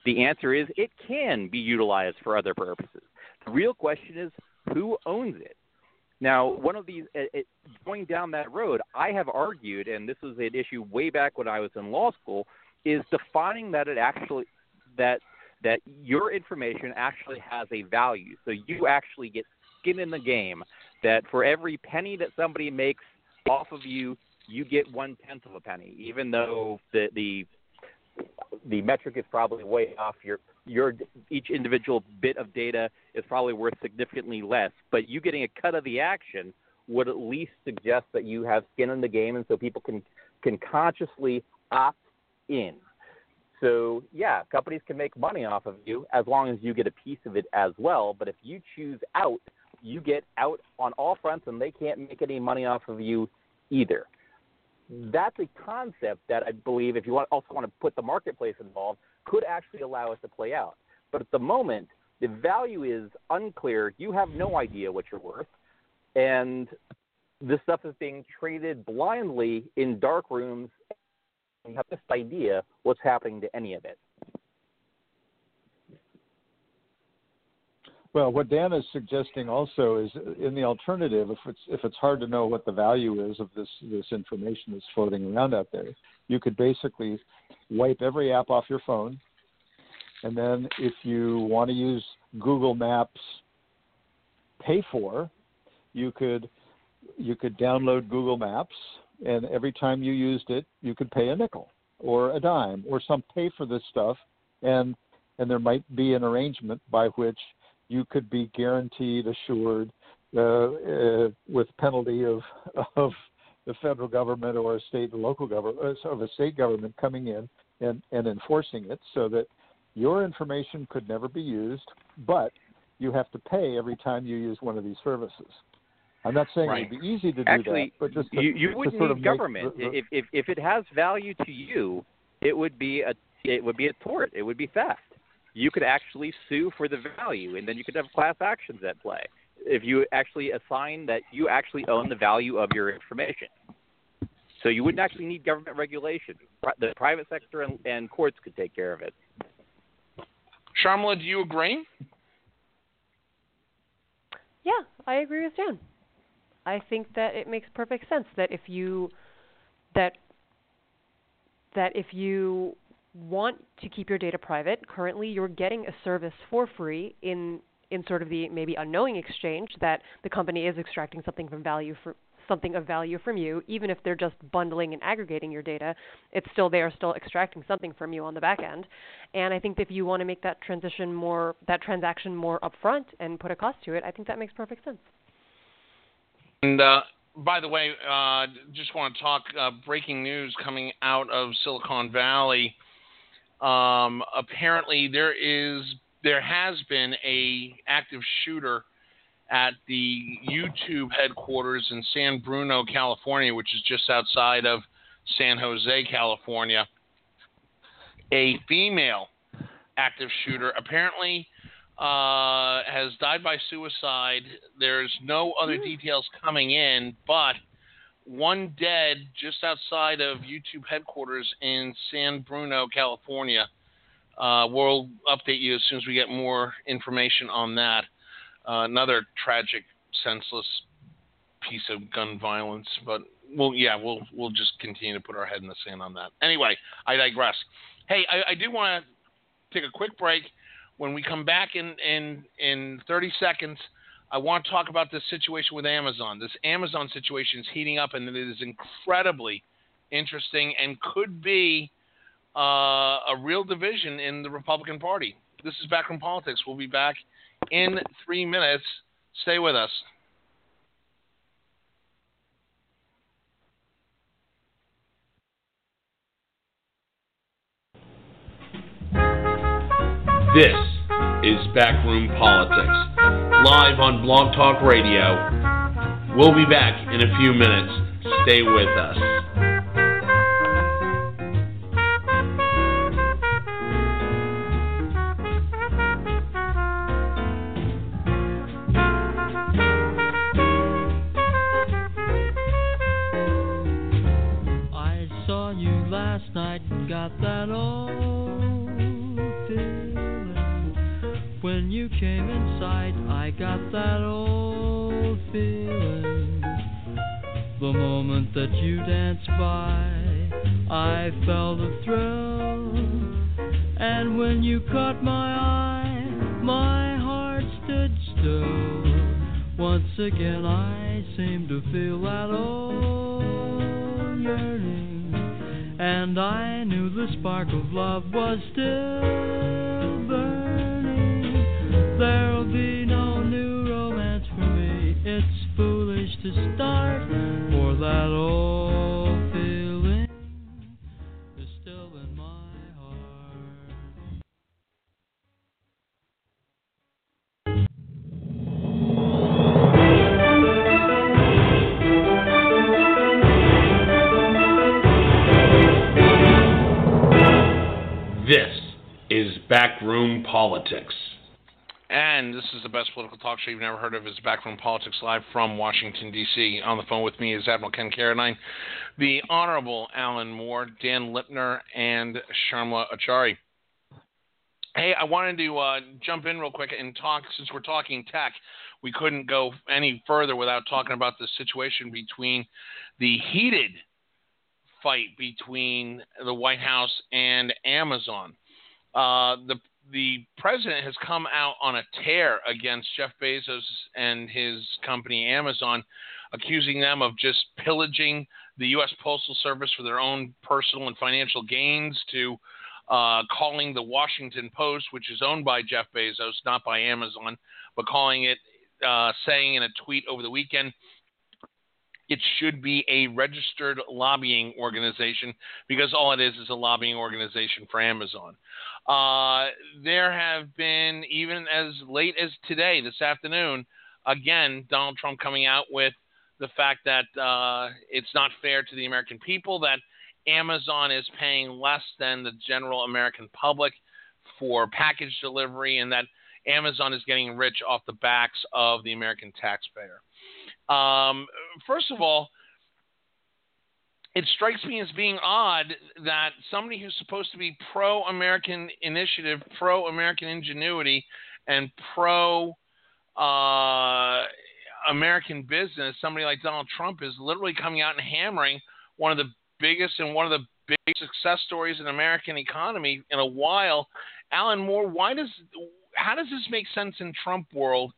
Speaker 5: The answer is it can be utilized for other purposes. The real question is who owns it? Now, one of these, it, going down that road, I have argued, and this was an issue way back when I was in law school, is defining that it actually that that your information actually has a value. So you actually get skin in the game. That for every penny that somebody makes off of you, you get one tenth of a penny, even though the the the metric is probably way off. Your your each individual bit of data is probably worth significantly less, but you getting a cut of the action would at least suggest that you have skin in the game, and so people can can consciously opt in. So, yeah, companies can make money off of you as long as you get a piece of it as well. But if you choose out, you get out on all fronts and they can't make any money off of you either. That's a concept that I believe, if you want, also want to put the marketplace involved, could actually allow us to play out. But at the moment, the value is unclear. You have no idea what you're worth. And this stuff is being traded blindly in dark rooms you have this idea what's happening to any of it.
Speaker 4: Well, what Dan is suggesting also is, in the alternative, if it's if it's hard to know what the value is of this this information that's floating around out there, you could basically wipe every app off your phone, and then if you want to use Google Maps pay for, you could you could download Google Maps and every time you used it, you could pay a nickel or a dime or some pay for this stuff, and and there might be an arrangement by which you could be guaranteed assured uh, uh, with penalty of of the federal government or a state and local government uh, of a state government coming in and, and enforcing it so that your information could never be used, but you have to pay every time you use one of these services. I'm not saying
Speaker 5: right.
Speaker 4: it would be easy to do
Speaker 5: Actually,
Speaker 4: that, but just to,
Speaker 5: you, you wouldn't
Speaker 4: sort
Speaker 5: need
Speaker 4: of
Speaker 5: government.
Speaker 4: The, the,
Speaker 5: if, if if it has value to you, it would be a it would be a tort. It would be theft. You could actually sue for the value, and then you could have class actions at play if you actually assign that you actually own the value of your information. So you wouldn't actually need government regulation. The private sector and, and courts could take care of it.
Speaker 1: Sharmila, do you agree?
Speaker 3: Yeah, I agree with Dan. I think that it makes perfect sense that if you that that if you want to keep your data private, currently you're getting a service for free in in sort of the maybe unknowing exchange that the company is extracting something from value for something of value from you, even if they're just bundling and aggregating your data, it's still they are still extracting something from you on the back end. And I think if you want to make that transition more that transaction more upfront and put a cost to it, I think that makes perfect sense.
Speaker 1: And uh, by the way, uh, just want to talk uh, breaking news coming out of Silicon Valley. Um, apparently, there is there has been a active shooter at the YouTube headquarters in San Bruno, California, which is just outside of San Jose, California. A female active shooter apparently uh, has died by suicide. There's no other details coming in, but one dead just outside of YouTube headquarters in San Bruno, California. Uh, we'll update you as soon as we get more information on that. Uh, another tragic, senseless piece of gun violence, but well, yeah, we'll we'll just continue to put our head in the sand on that. Anyway, I digress. Hey, I, I do want to take a quick break. When we come back in in in 30 seconds, I want to talk about this situation with Amazon. This Amazon situation is heating up, and it is incredibly interesting and could be uh, a real division in the Republican Party. This is Backroom Politics. We'll be back in three minutes. Stay with us. This is Backroom Politics, live on Blog Talk Radio. We'll be back in a few minutes. Stay with us. Heard of. It's Backroom Politics live from Washington, D.C. On the phone with me is Admiral Ken Carradine, the Honorable Alan Moore, Dan Lipner, and Sharmila Achari. Hey, I wanted to uh, jump in real quick and talk, since we're talking tech, we couldn't go any further without talking about the situation between the heated fight between the White House and Amazon. Uh, the the president has come out on a tear against Jeff Bezos and his company Amazon, accusing them of just pillaging the U.S. Postal Service for their own personal and financial gains, to uh, calling the Washington Post, which is owned by Jeff Bezos, not by Amazon, but calling it, uh, saying in a tweet over the weekend, it should be a registered lobbying organization because all it is is a lobbying organization for Amazon. Uh, there have been, even as late as today, this afternoon, again, Donald Trump coming out with the fact that uh, it's not fair to the American people, that Amazon is paying less than the general American public for package delivery, and that Amazon is getting rich off the backs of the American taxpayer. Um, first of all, it strikes me as being odd that somebody who's supposed to be pro American initiative, pro American ingenuity, and pro uh, American business, somebody like Donald Trump is literally coming out and hammering one of the biggest and one of the big success stories in American economy in a while. Alan Moore, why does how does this make sense in Trump world?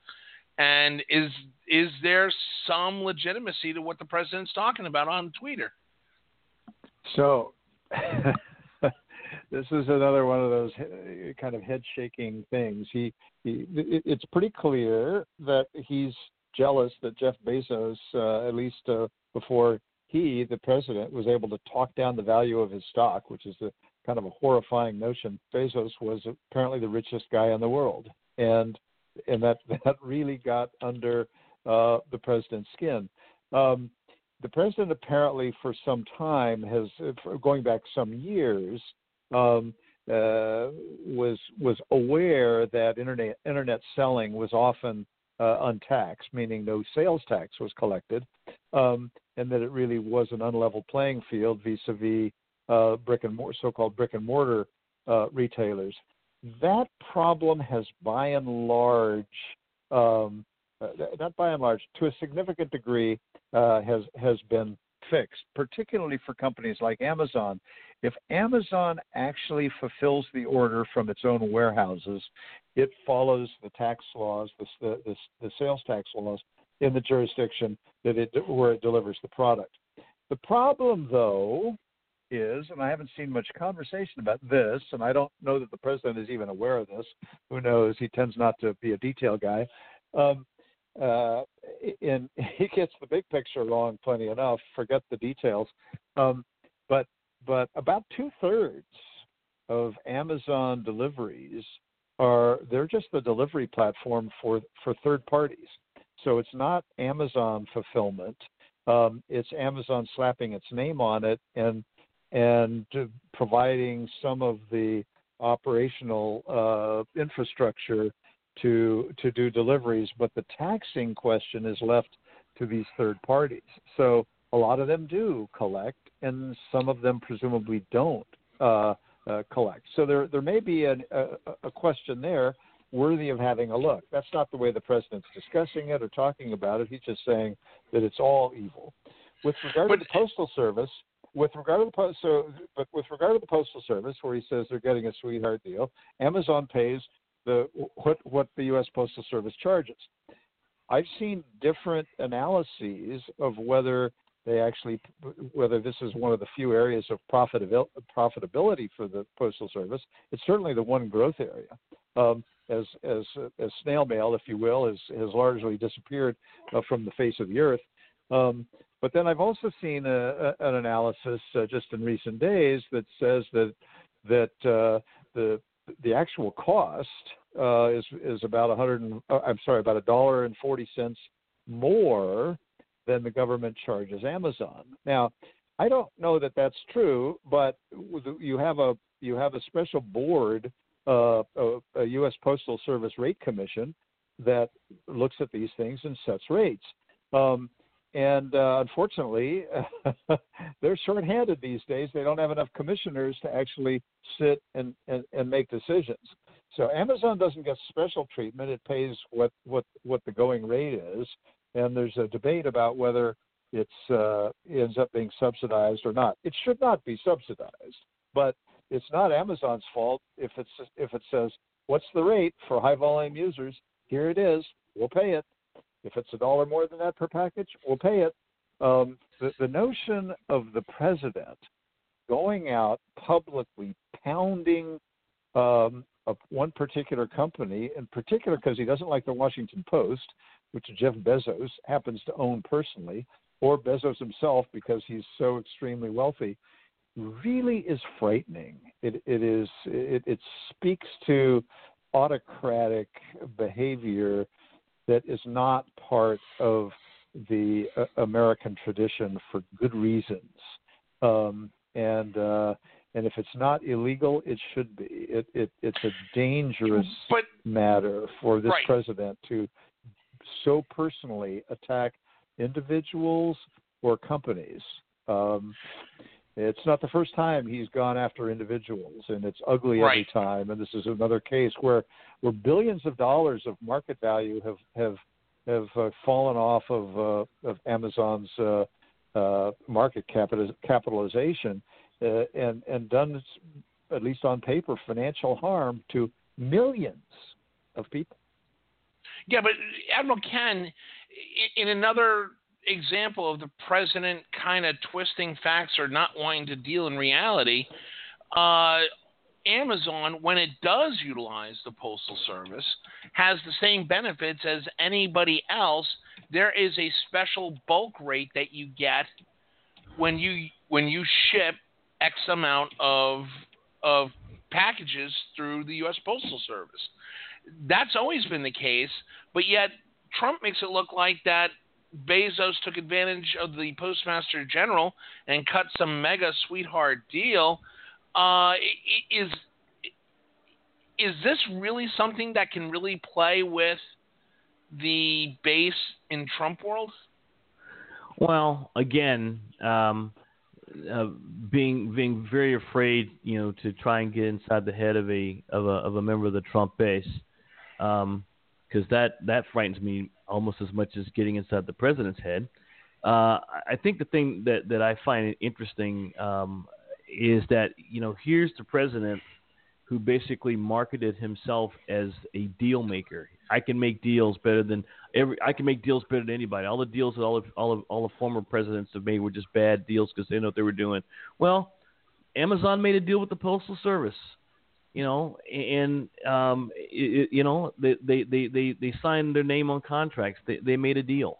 Speaker 1: And is is there some legitimacy to what the president's talking about on Twitter?
Speaker 4: So, this is another one of those uh, kind of head shaking things. He, he, it's pretty clear that he's jealous that Jeff Bezos, uh, at least uh, before he, the president, was able to talk down the value of his stock, which is the kind of a horrifying notion. Bezos was apparently the richest guy in the world, and and that that really got under uh, the president's skin. Um, the president apparently, for some time, has going back some years, um, uh, was was aware that internet internet selling was often uh, untaxed, meaning no sales tax was collected, um, and that it really was an unlevel playing field vis-a-vis uh, brick and mortar, so-called brick and mortar uh, retailers. That problem has, by and large, um, uh, not by and large, to a significant degree, uh, has has been fixed, particularly for companies like Amazon. If Amazon actually fulfills the order from its own warehouses, it follows the tax laws, the, the, the sales tax laws in the jurisdiction that it where it delivers the product. The problem, though, is, and I haven't seen much conversation about this, and I don't know that the president is even aware of this. Who knows? He tends not to be a detail guy. Um, uh, and he gets the big picture wrong plenty enough. Forget the details. Um, but but about two thirds of Amazon deliveries are they're just the delivery platform for for third parties. So it's not Amazon fulfillment. Um, it's Amazon slapping its name on it and and providing some of the operational uh, infrastructure to to do deliveries, but the taxing question is left to these third parties. So a lot of them do collect, and some of them presumably don't uh, uh, collect. So there there may be an, a, a question there worthy of having a look. That's not the way the president's discussing it or talking about it. He's just saying that it's all evil. With regard but, to the postal service, with regard to the post, so but with regard to the postal service, where he says they're getting a sweetheart deal, Amazon pays the what what the U.S. Postal Service charges. I've seen different analyses of whether they actually whether this is one of the few areas of profitability for the postal service. It's certainly the one growth area. Um, as as as snail mail, if you will, has has largely disappeared uh, from the face of the earth. Um, but then I've also seen a, a, an analysis uh, just in recent days that says that that uh, the the actual cost uh, is is about a hundred. Uh, I'm sorry, about a dollar and forty cents more than the government charges Amazon. Now, I don't know that that's true, but you have a you have a special board, uh, a, a U.S. Postal Service rate commission that looks at these things and sets rates. Um, and uh, unfortunately, they're shorthanded these days. They don't have enough commissioners to actually sit and, and, and make decisions. So Amazon doesn't get special treatment. It pays what, what, what the going rate is. And there's a debate about whether it's uh, ends up being subsidized or not. It should not be subsidized, but it's not Amazon's fault if it's if it says what's the rate for high volume users. Here it is. We'll pay it. If it's a dollar more than that per package, we'll pay it. Um, the, the notion of the president going out publicly pounding um, one particular company, in particular because he doesn't like the Washington Post, which Jeff Bezos happens to own personally, or Bezos himself because he's so extremely wealthy, really is frightening. It, it is. It, it speaks to autocratic behavior that is not part of the uh, American tradition for good reasons. Um, and uh, and if it's not illegal, it should be. It, it it's a dangerous
Speaker 1: but,
Speaker 4: matter for this
Speaker 1: right.
Speaker 4: president to so personally attack individuals or companies. Um, it's not the first time he's gone after individuals, and it's ugly
Speaker 1: right.
Speaker 4: every time. And this is another case where where billions of dollars of market value have have have uh, fallen off of uh, of Amazon's uh, uh, market capital, capitalization, uh, and and done at least on paper financial harm to millions of people.
Speaker 1: Yeah, but Admiral Ken, in another example of the president kind of twisting facts or not wanting to deal in reality. Uh, Amazon, when it does utilize the Postal Service, has the same benefits as anybody else. There is a special bulk rate that you get when you when you ship X amount of of packages through the U.S. Postal Service. That's always been the case, but yet Trump makes it look like that Bezos took advantage of the Postmaster General and cut some mega sweetheart deal. Uh, is is this really something that can really play with the base in Trump world?
Speaker 2: Well, again, um, uh, being being very afraid, you know, to try and get inside the head of a of a of a member of the Trump base, because um, that that frightens me almost as much as getting inside the president's head. Uh, I think the thing that that I find interesting um, is that you know here's the president who basically marketed himself as a deal maker. I can make deals better than every. I can make deals better than anybody. All the deals that all of all of all the former presidents have made were just bad deals because they know what they were doing. Well, Amazon made a deal with the Postal Service, you know, and um, it, you know they, they they they they signed their name on contracts. They they made a deal,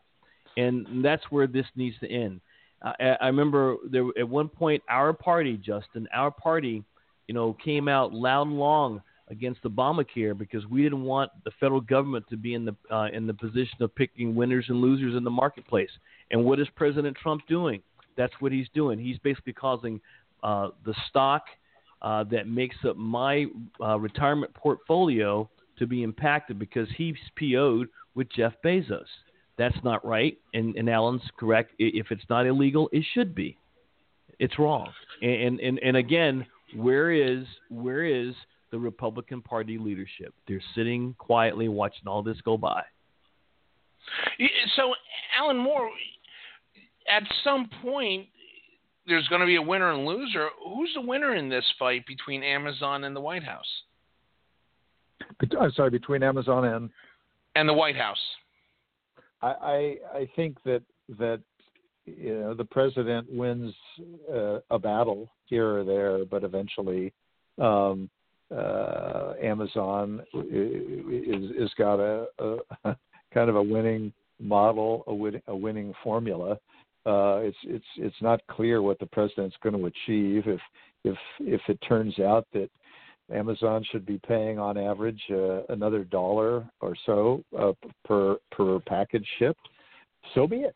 Speaker 2: and that's where this needs to end. I, I remember there at one point our party, Justin, our party, you know, came out loud and long against Obamacare because we didn't want the federal government to be in the uh, in the position of picking winners and losers in the marketplace. And what is President Trump doing? That's what he's doing. He's basically causing uh, the stock uh, that makes up my uh, retirement portfolio to be impacted because he's PO'd with Jeff Bezos. That's not right, and, and Alan's correct. If it's not illegal, it should be. It's wrong. And and and again, where is where is the Republican Party leadership. They're sitting quietly watching all this go by.
Speaker 1: So, Alan Moore, at some point, there's going to be a winner and loser. Who's the winner in this fight between Amazon and the White House?
Speaker 4: I'm sorry, between Amazon and
Speaker 1: and the White House.
Speaker 4: I I, I think that that you know the president wins uh, a battle here or there, but eventually um, uh, Amazon is is got a, a kind of a winning model, a, win, a winning formula. Uh, it's it's it's not clear what the president's going to achieve if if if it turns out that Amazon should be paying on average uh, another dollar or so uh, per per package shipped. So be it.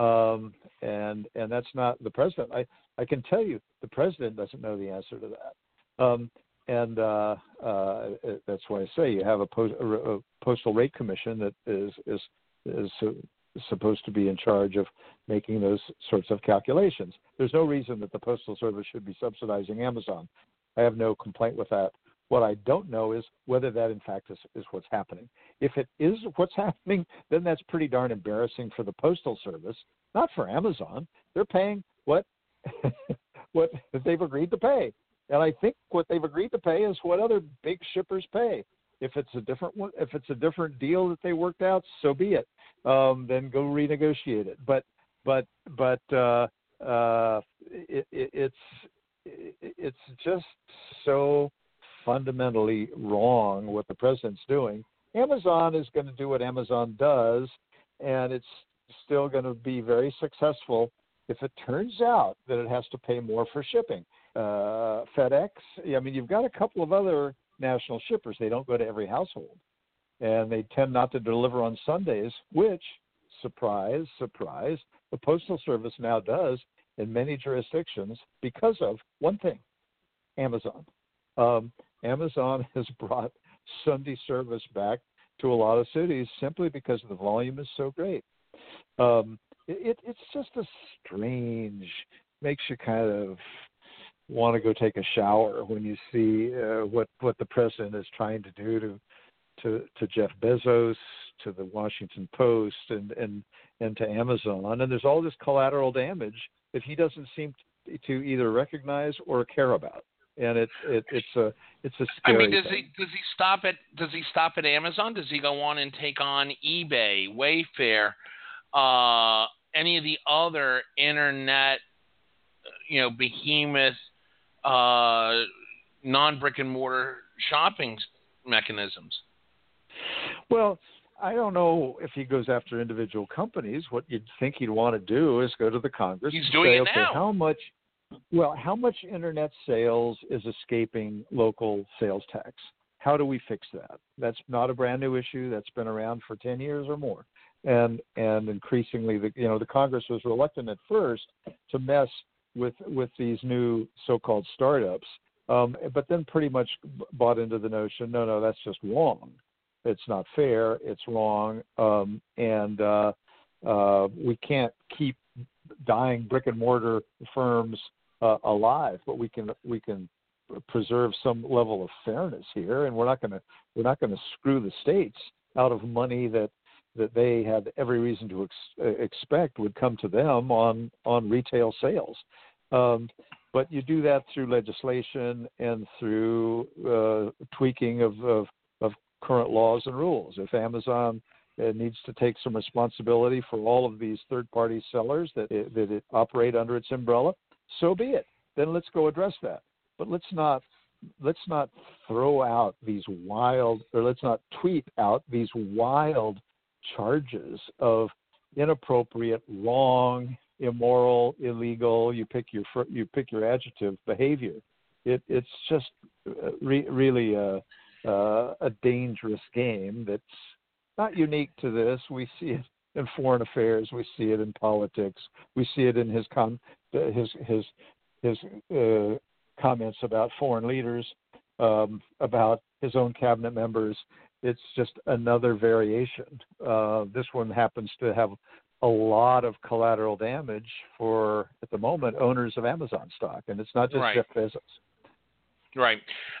Speaker 4: Um, and and that's not the president. I I can tell you the president doesn't know the answer to that. Um, and uh, uh, that's why I say you have a, post, a, postal rate commission that is is is supposed to be in charge of making those sorts of calculations. There's no reason that the postal service should be subsidizing Amazon. I have no complaint with that. What I don't know is whether that in fact is, is what's happening. If it is what's happening, then that's pretty darn embarrassing for the postal service, not for Amazon. They're paying what what they've agreed to pay. And I think what they've agreed to pay is what other big shippers pay. If it's a different one, if it's a different deal that they worked out, so be it. Um, then go renegotiate it. But but but uh, uh, it, it, it's it's just so fundamentally wrong what the president's doing. Amazon is going to do what Amazon does, and it's still going to be very successful if it turns out that it has to pay more for shipping uh, FedEx. I mean, you've got a couple of other national shippers. They don't go to every household, and they tend not to deliver on Sundays, which, surprise, surprise, the Postal Service now does in many jurisdictions because of one thing Amazon. Um, Amazon has brought Sunday service back to a lot of cities simply because the volume is so great. Um, it, it's just a strange, makes you kind of want to go take a shower when you see uh, what what the president is trying to do to to to Jeff Bezos, to the Washington Post, and and and to Amazon. And there's all this collateral damage that he doesn't seem to either recognize or care about. And it's it, it's a it's a scary.
Speaker 1: I mean, does
Speaker 4: thing.
Speaker 1: he does he stop at does he stop at Amazon? Does he go on and take on eBay, Wayfair, uh, any of the other internet, you know, behemoth uh, non brick and mortar shopping mechanisms.
Speaker 4: Well, I don't know if he goes after individual companies. What you'd think he'd want to do is go to the Congress.
Speaker 1: He's
Speaker 4: and
Speaker 1: doing
Speaker 4: say,
Speaker 1: it
Speaker 4: okay,
Speaker 1: now.
Speaker 4: how much? Well, how much internet sales is escaping local sales tax? How do we fix that? That's not a brand new issue. That's been around for 10 years or more. And and increasingly the you know the Congress was reluctant at first to mess with with these new so-called startups um, but then pretty much bought into the notion no no that's just wrong it's not fair it's wrong um, and uh, uh, we can't keep dying brick and mortar firms uh, alive, but we can we can preserve some level of fairness here, and we're not going to we're not going to screw the states out of money that that they had every reason to ex- expect would come to them on on retail sales. Um, but you do that through legislation and through uh, tweaking of, of, of current laws and rules. If Amazon it needs to take some responsibility for all of these third-party sellers that it, that it operate under its umbrella. So be it. Then let's go address that. But let's not let's not throw out these wild or let's not tweet out these wild charges of inappropriate, wrong, immoral, illegal. You pick your you pick your adjective behavior. It, it's just uh, re, really a, a dangerous game that's not unique to this. We see it in foreign affairs. We see it in politics. We see it in his com- his his his uh, comments about foreign leaders, um, about his own cabinet members. It's just another variation. Uh, this one happens to have a lot of collateral damage for, at the moment, owners of Amazon stock, and it's not just
Speaker 1: Right.
Speaker 4: Jeff Bezos.
Speaker 1: Right.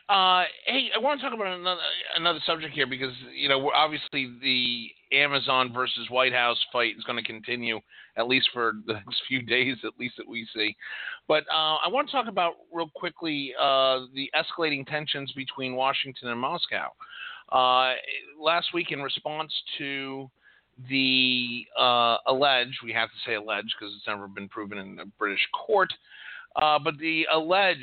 Speaker 1: Uh, hey, I want to talk about another another subject here because you know obviously the Amazon versus White House fight is going to continue at least for the next few days, at least that we see. But uh, I want to talk about real quickly uh, the escalating tensions between Washington and Moscow. Uh, last week, in response to the uh, alleged, we have to say alleged because it's never been proven in a British court, uh, but the alleged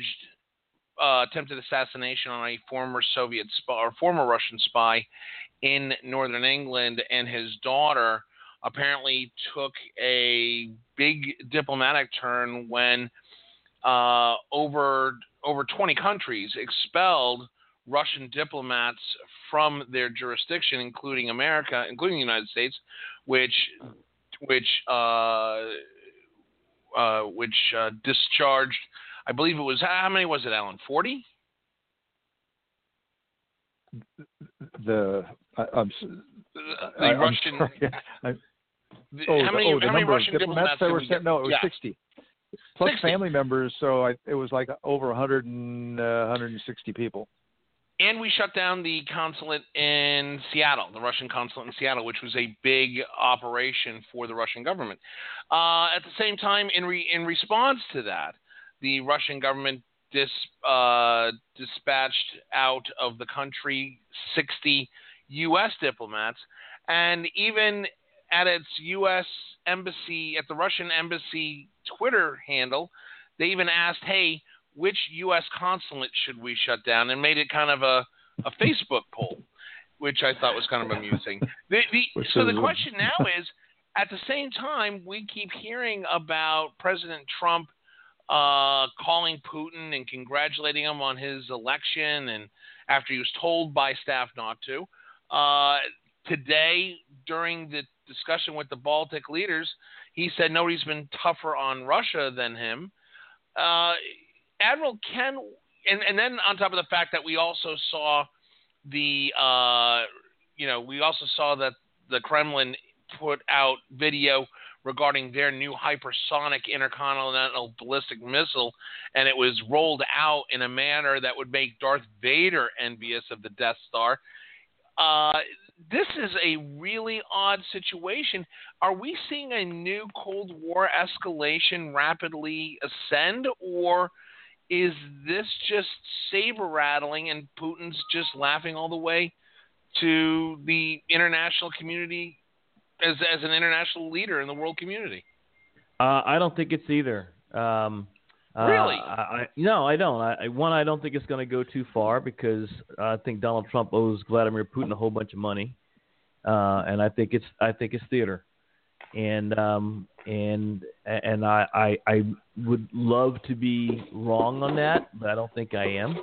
Speaker 1: uh, attempted assassination on a former Soviet spy or former Russian spy in northern England, and his daughter apparently took a big diplomatic turn when uh, over over 20 countries expelled Russian diplomats from their jurisdiction, including America, including the United States, which which uh, uh, which uh, discharged. I believe it was how many was it, Alan? Forty.
Speaker 4: The I, I'm
Speaker 1: The
Speaker 4: I- I'm
Speaker 1: Russian.
Speaker 4: sorry. I-
Speaker 1: the-
Speaker 4: oh,
Speaker 1: how
Speaker 4: the,
Speaker 1: many,
Speaker 4: oh, the
Speaker 1: how many Russian
Speaker 4: diplomats that were sent? No, it was
Speaker 1: yeah.
Speaker 4: 60. Plus
Speaker 1: 60.
Speaker 4: family members, so I, it was like over 100 and, uh, 160 people.
Speaker 1: And we shut down the consulate in Seattle, the Russian consulate in Seattle, which was a big operation for the Russian government. Uh, at the same time, in re- in response to that, the Russian government dis- uh, dispatched out of the country 60 U.S. diplomats, and even at its U.S. embassy, at the Russian embassy Twitter handle, they even asked, "Hey, which U.S. consulate should we shut down?" and made it kind of a, a Facebook poll, which I thought was kind of amusing. The, the, so the question now is, at the same time, we keep hearing about President Trump uh, calling Putin and congratulating him on his election, and after he was told by staff not to. Uh, today, during the discussion with the Baltic leaders, he said nobody's been tougher on Russia than him. Uh, Admiral Ken, and, and then on top of the fact that we also saw the, uh, you know, we also saw that the Kremlin put out video regarding their new hypersonic intercontinental ballistic missile, and it was rolled out in a manner that would make Darth Vader envious of the Death Star. Uh, this is a really odd situation. Are we seeing a new Cold War escalation rapidly ascend, or is this just saber rattling and Putin's just laughing all the way to the international community as as an international leader in the world community?
Speaker 2: Uh, I don't think it's either. Um, uh,
Speaker 1: Really?
Speaker 2: I, I, no, I don't. I, I- one, I don't think it's going to go too far because I think Donald Trump owes Vladimir Putin a whole bunch of money, uh, and I think it's I think it's theater. and um, and and I, I I would love to be wrong on that, but I don't think I am.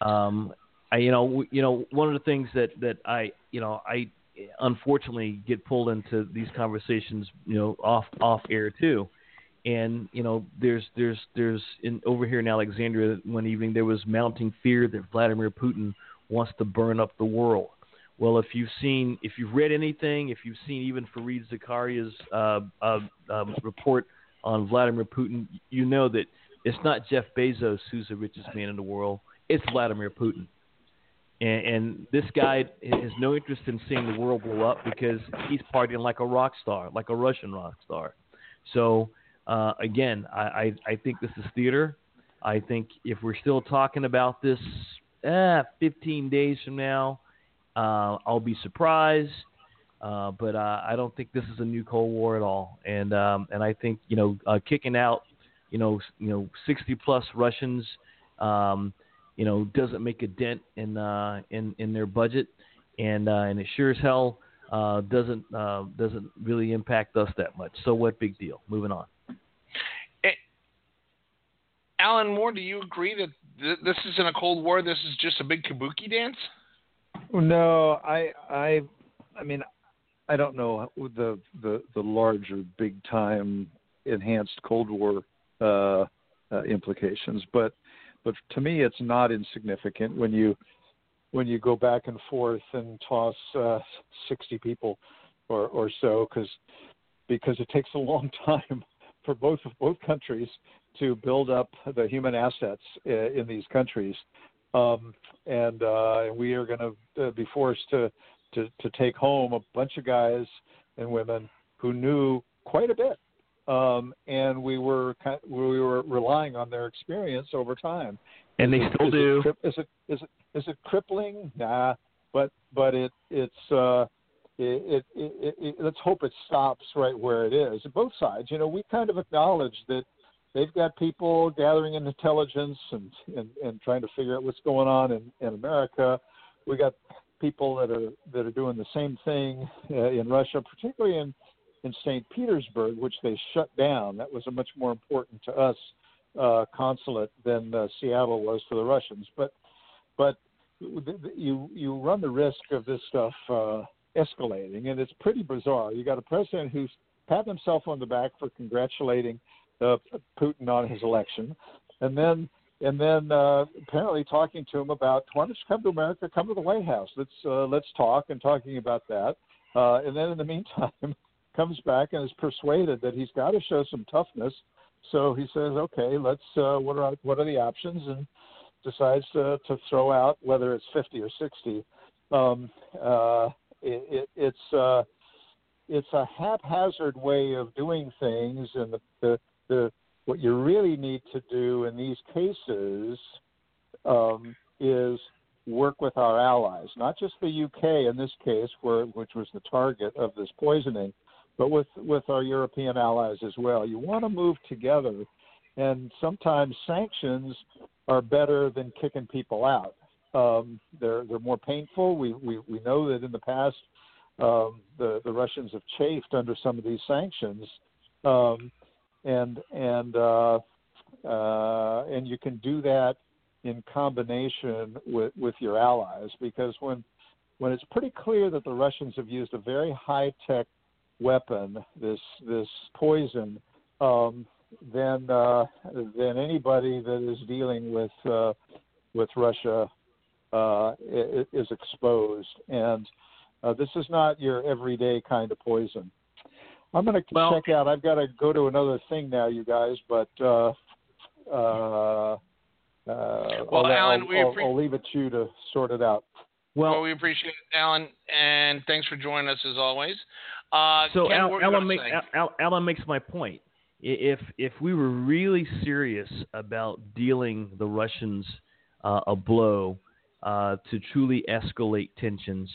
Speaker 2: Um, I you know you know one of the things that that I you know I unfortunately get pulled into these conversations you know off off air too and you know there's there's there's in over here in Alexandria one evening there was mounting fear that Vladimir Putin wants to burn up the world. Well, if you've seen, if you've read anything, if you've seen even Fareed Zakaria's uh, uh, um, report on Vladimir Putin, you know that it's not Jeff Bezos who's the richest man in the world. It's Vladimir Putin. And, and this guy has no interest in seeing the world blow up because he's partying like a rock star, like a Russian rock star. So uh, again, I, I, I think this is theater. I think if we're still talking about this eh, 15 days from now, uh, I'll be surprised. Uh, but uh, I don't think this is a new Cold War at all. And um, and I think you know uh, kicking out you know you know 60 plus Russians um, you know doesn't make a dent in uh, in in their budget, and uh, and it sure as hell uh, doesn't uh, doesn't really impact us that much. So what big deal? Moving on.
Speaker 1: Alan Moore, do you agree that th- this isn't a Cold War? This is just a big kabuki dance?
Speaker 4: No, I, I, I mean, I don't know the the the larger, big time, enhanced Cold War uh, uh, implications, but but to me, it's not insignificant when you when you go back and forth and toss uh, 60 people or or so, because because it takes a long time for both of both countries to build up the human assets in these countries, um, and uh, we are going to uh, be forced to, to to take home a bunch of guys and women who knew quite a bit, um, and we were kind of, we were relying on their experience over time.
Speaker 2: And
Speaker 4: is
Speaker 2: they
Speaker 4: it,
Speaker 2: still
Speaker 4: is
Speaker 2: do.
Speaker 4: It, is it is it is it crippling? Nah, but but it it's. Uh, it, it, it, it, let's hope it stops right where it is. Both sides, you know, we kind of acknowledge that they've got people gathering in intelligence and, and, and trying to figure out what's going on in, in America. We got people that are that are doing the same thing uh, in Russia, particularly in in St. Petersburg, which they shut down. That was a much more important to us uh, consulate than uh, Seattle was for the Russians. But but you you run the risk of this stuff uh, escalating, and it's pretty bizarre. You got a president who's patting himself on the back for congratulating uh, Putin on his election, and then and then uh, apparently talking to him about why don't you come to America, come to the White House, let's uh, let's talk, and talking about that, uh, and then in the meantime comes back and is persuaded that he's got to show some toughness. So he says, okay, let's uh, what are what are the options, and decides to, to throw out whether it's 50 or 60. Um, uh, it, it, it's uh, it's a haphazard way of doing things, and the, the the what you really need to do in these cases um, is work with our allies, not just the UK in this case, where which was the target of this poisoning, but with with our European allies as well. You want to move together, and sometimes sanctions are better than kicking people out. Um, they're they're more painful. We, we we know that in the past um, the the Russians have chafed under some of these sanctions, um, and and uh, uh, and you can do that in combination with with your allies because when when it's pretty clear that the Russians have used a very high tech weapon, this this poison, um, then uh, then anybody that is dealing with uh, with Russia uh, is exposed, and uh, this is not your everyday kind of poison. I'm going to
Speaker 1: well,
Speaker 4: check out. I've got to go to another thing now, you guys, but uh, uh,
Speaker 1: well,
Speaker 4: I'll,
Speaker 1: Alan,
Speaker 4: I'll,
Speaker 1: we
Speaker 4: I'll,
Speaker 1: appre-
Speaker 4: I'll leave it to you to sort it out.
Speaker 1: Well, we appreciate it, Alan, and thanks for joining us as always. Uh,
Speaker 2: so
Speaker 1: Ken,
Speaker 2: Al,
Speaker 1: what were you
Speaker 2: Alan, make. Al, Alan makes my point. If if we were really serious about dealing the Russians uh, a blow uh, to truly escalate tensions,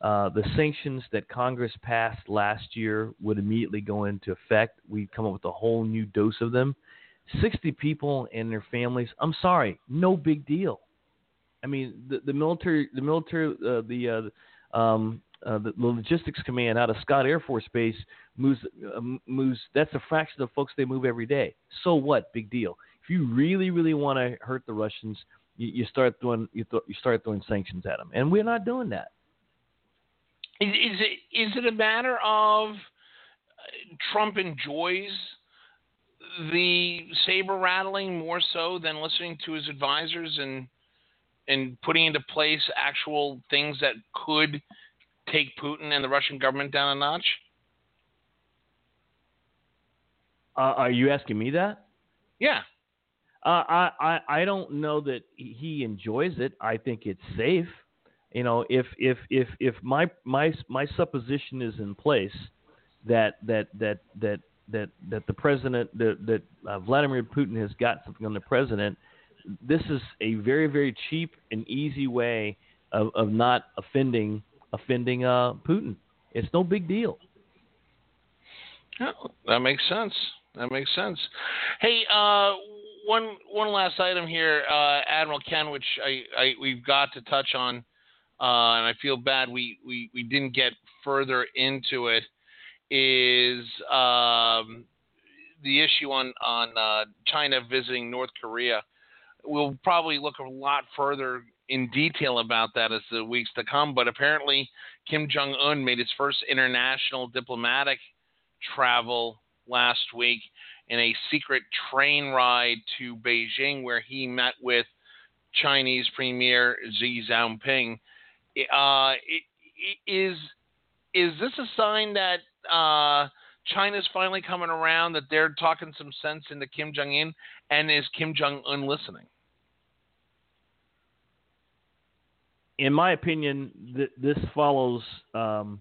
Speaker 2: uh, the sanctions that Congress passed last year would immediately go into effect. We'd come up with a whole new dose of them. 60 people and their families. I'm sorry, no big deal. I mean, the, the military, the military, uh, the uh, um, uh, the, logistics command out of Scott Air Force Base moves uh, moves. That's a fraction of folks they move every day. So what? Big deal. If you really really want to hurt the Russians, you, you start doing you, th- you start throwing sanctions at them, and we're not doing that.
Speaker 1: Is, is it is it a matter of uh, Trump enjoys the saber rattling more so than listening to his advisors and and putting into place actual things that could take Putin and the Russian government down a notch?
Speaker 2: Uh, are you asking me that?
Speaker 1: Yeah.
Speaker 2: Uh, I, I I don't know that he enjoys it. I think it's safe. You know, if if if if my my my supposition is in place that that that that that that the president that that uh, Vladimir Putin has got something on the president, this is a very very cheap and easy way of, of not offending offending uh, Putin. It's no big deal.
Speaker 1: Oh, that makes sense. That makes sense. Hey, uh, one one last item here, uh, Admiral Ken, which I, I, we've got to touch on, uh, and I feel bad we, we, we didn't get further into it. Is um, the issue on on uh, China visiting North Korea? We'll probably look a lot further in detail about that as the weeks to come. But apparently, Kim Jong Un made his first international diplomatic travel last week in a secret train ride to Beijing, where he met with Chinese Premier Xi Jinping. Uh, is is this a sign that uh, China's finally coming around, that they're talking some sense into Kim Jong Un, and is Kim Jong Un listening?
Speaker 2: In my opinion, th- this follows um,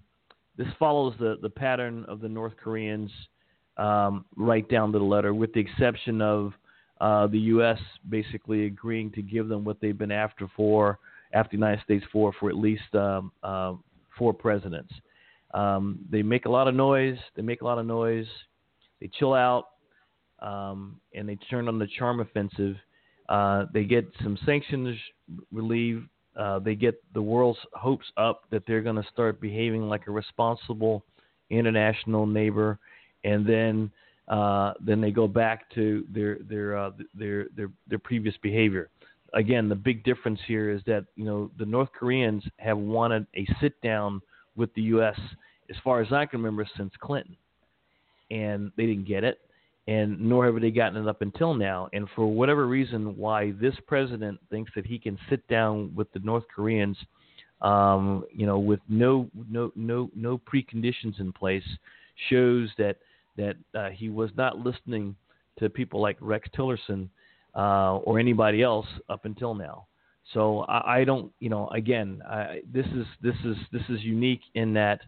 Speaker 2: this follows the, the pattern of the North Koreans um, right down to the letter, with the exception of uh, the U.S. basically agreeing to give them what they've been after for after the United States for for at least um, uh, four presidents. Um, they make a lot of noise. They make a lot of noise. They chill out, um, and they turn on the charm offensive. Uh, they get some sanctions relieved. Uh, they get the world's hopes up that they're going to start behaving like a responsible international neighbor and then uh, then they go back to their their uh, their their their previous behavior. Again, the big difference here is that you know the North Koreans have wanted a sit down with the U.S. as far as I can remember since Clinton, and they didn't get it, and nor have they gotten it up until now. And for whatever reason, why this president thinks that he can sit down with the North Koreans, um, you know, with no no no no preconditions in place, shows that that uh, he was not listening to people like Rex Tillerson uh, or anybody else up until now. So I, I don't, you know, again, I, this is this is this is unique in that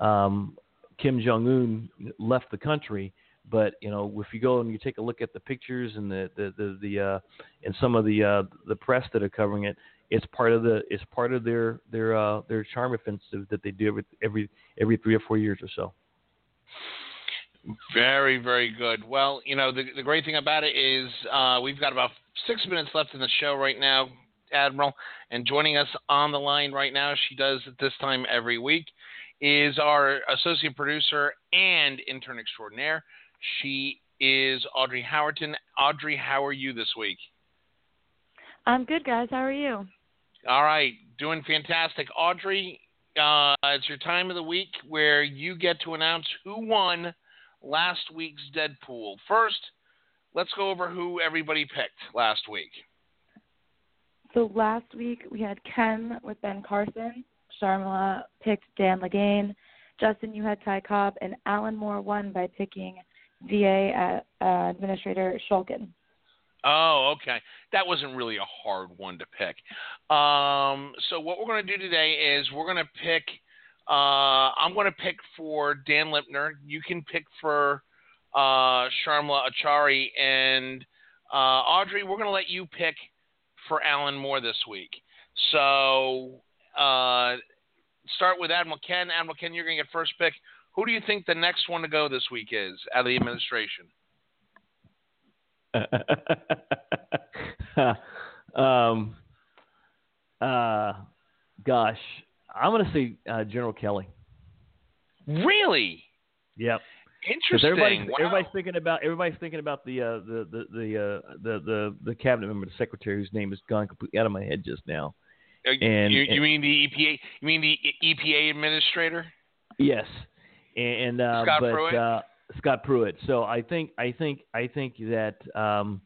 Speaker 2: um, Kim Jong Un left the country, but you know, if you go and you take a look at the pictures and the the the, the uh, and some of the uh, the press that are covering it, it's part of the it's part of their their uh, their charm offensive that they do every every every three or four years or so.
Speaker 1: Very, very good. Well, you know, the, the great thing about it is uh, we've got about six minutes left in the show right now, Admiral. And joining us on the line right now, she does at this time every week, is our associate producer and intern extraordinaire. She is Audrey Howerton. Audrey, how are you this week?
Speaker 7: I'm good, guys. How are you?
Speaker 1: All right, doing fantastic. Audrey, uh, it's your time of the week where you get to announce who won – last week's Deadpool. First, let's go over who everybody picked last week.
Speaker 7: So last week we had Ken with Ben Carson. Sharmila picked Dan Lagane. Justin, you had Ty Cobb, and Alan Moore won by picking VA uh, Administrator Shulkin.
Speaker 1: Oh, okay. That wasn't really a hard one to pick. Um, so what we're going to do today is we're going to pick – uh, I'm going to pick for Dan Lipner. You can pick for uh, Sharmila Achari. And uh, Audrey, we're going to let you pick for Alan Moore this week. So uh, start with Admiral Ken. Admiral Ken, you're going to get first pick. Who do you think the next one to go this week is out of the administration?
Speaker 2: um, uh, gosh, I'm going to see uh, General Kelly.
Speaker 1: Really?
Speaker 2: Yep.
Speaker 1: Interesting.
Speaker 2: Everybody's,
Speaker 1: wow.
Speaker 2: everybody's thinking about everybody's thinking about the uh, the the the, uh, the the the cabinet member, the secretary, whose name has gone completely out of my head just now.
Speaker 1: Uh,
Speaker 2: and-
Speaker 1: you,
Speaker 2: and-
Speaker 1: mean the EPA? You mean the EPA administrator?
Speaker 2: Yes, and uh,
Speaker 1: Scott
Speaker 2: but
Speaker 1: Pruitt?
Speaker 2: Uh, Scott Pruitt. So I think I think I think that um,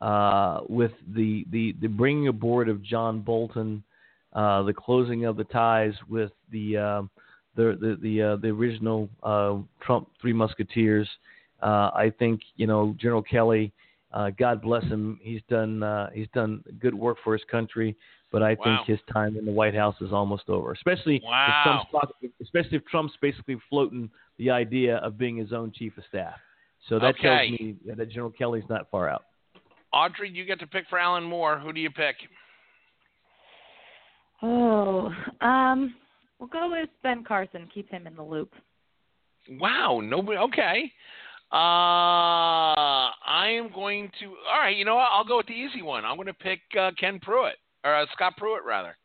Speaker 2: uh, with the, the the bringing aboard of John Bolton, uh, the closing of the ties with the um the the the, uh, the original uh, Trump Three Musketeers, uh, I think you know General Kelly. Uh, God bless him. He's done uh, he's done good work for his country, but I
Speaker 1: Wow.
Speaker 2: think his time in the White House is almost over. Especially
Speaker 1: Wow.
Speaker 2: if Trump's especially if Trump's basically floating the idea of being his own chief of staff. So that
Speaker 1: Okay.
Speaker 2: tells me that General Kelly's not far out.
Speaker 1: Audrey, you get to pick for Alan Moore. Who do you pick?
Speaker 7: Oh, um, we'll go with Ben Carson. Keep him in the loop.
Speaker 1: Wow, nobody. Okay. Uh, I am going to. All right, you know what? I'll go with the easy one. I'm going to pick uh, Ken Pruitt or uh, Scott Pruitt rather,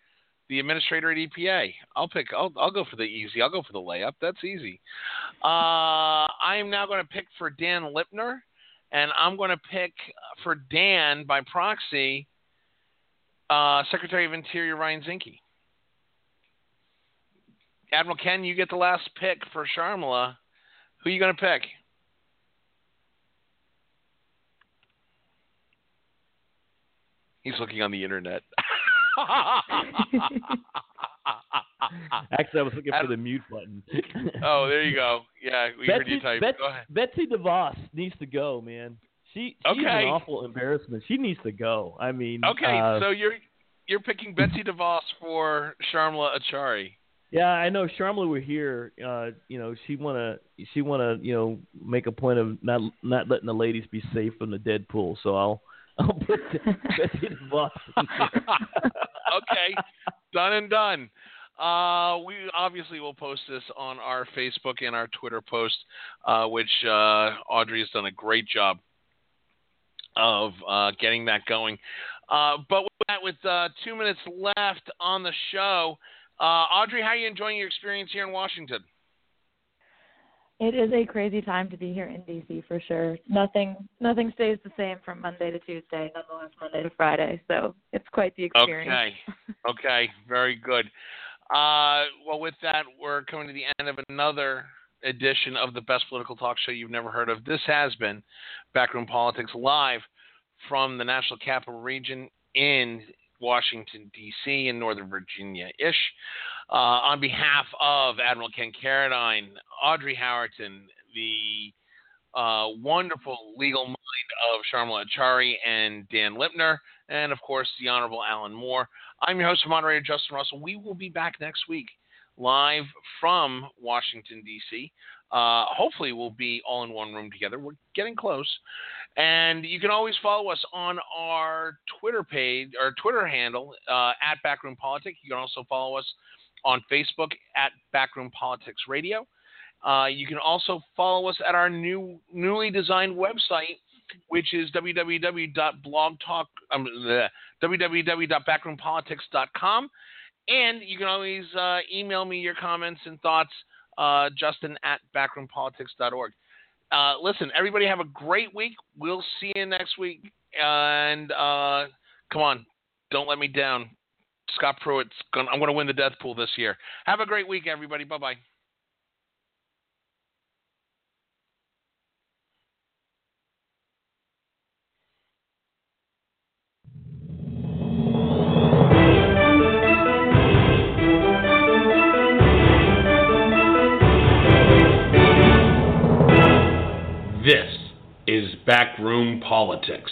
Speaker 1: the administrator at EPA. I'll pick. I'll, I'll go for the easy. I'll go for the layup. That's easy. Uh, I am now going to pick for Dan Lipner, and I'm going to pick for Dan by proxy, uh, Secretary of Interior Ryan Zinke. Admiral Ken, you get the last pick for Sharmila. Who are you going to pick? He's looking on the internet.
Speaker 2: Actually, I was looking for the mute button.
Speaker 1: oh, there you go. Yeah, we heard you type.
Speaker 2: Betsy,
Speaker 1: Go ahead.
Speaker 2: Betsy DeVos needs to go, man. She she's
Speaker 1: Okay.
Speaker 2: an awful embarrassment. She needs to go. I mean,
Speaker 1: Okay,
Speaker 2: uh,
Speaker 1: so you're you're picking Betsy DeVos for Sharmila Achari.
Speaker 2: Yeah, I know Sharmila were here. Uh, you know, she wanna she wanna you know make a point of not not letting the ladies be safe from the dead pool. So I'll I'll put Betsy DeVos.
Speaker 1: Okay, done and done. Uh, we obviously will post this on our Facebook and our Twitter post, uh, which uh, Audrey has done a great job of uh, getting that going. Uh, but with that, with uh, two minutes left on the show, Audrey, how are you enjoying your experience here in Washington?
Speaker 7: It is a crazy time to be here in DC for sure. Nothing nothing stays the same from Monday to Tuesday, nonetheless Monday to Friday. So it's quite the experience.
Speaker 1: Okay. Okay. Very good. Uh, well, with that, we're coming to the end of another edition of the best political talk show you've never heard of. This has been Backroom Politics live from the National Capital Region in Washington, D.C., in Northern Virginia ish. Uh, on behalf of Admiral Ken Carradine, Audrey Howerton, the uh, wonderful legal mind of Sharmila Achari and Dan Lipner, and of course the Honorable Alan Moore. I'm your host and moderator, Justin Russell. We will be back next week live from Washington, D.C. Uh, hopefully, we'll be all in one room together. We're getting close. And you can always follow us on our Twitter page, our Twitter handle, uh, at Backroom Politics. You can also follow us on Facebook at Backroom Politics Radio. Uh, you can also follow us at our new, newly designed website, which is www.blogtalk, um, www.backroompolitics.com. And you can always uh, email me your comments and thoughts, uh, Justin at backroompolitics.org. Uh, listen, everybody have a great week. We'll see you next week. And uh, come on, don't let me down. Scott Pruitt's gonna, I'm going to win the death pool this year. Have a great week, everybody. Bye bye. This is Backroom Politics.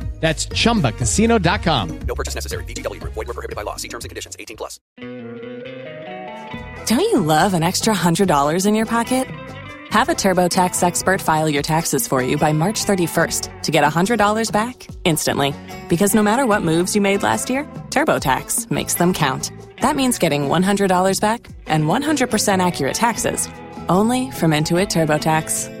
Speaker 8: That's chumbacasino.com.
Speaker 9: No purchase necessary. VGW Group. Void were prohibited by law. See terms and conditions. 18 plus.
Speaker 10: Don't you love an extra $100 in your pocket? Have a TurboTax expert file your taxes for you by March 31st to get $100 back instantly. Because no matter what moves you made last year, TurboTax makes them count. That means getting $100 back and 100% accurate taxes only from Intuit TurboTax.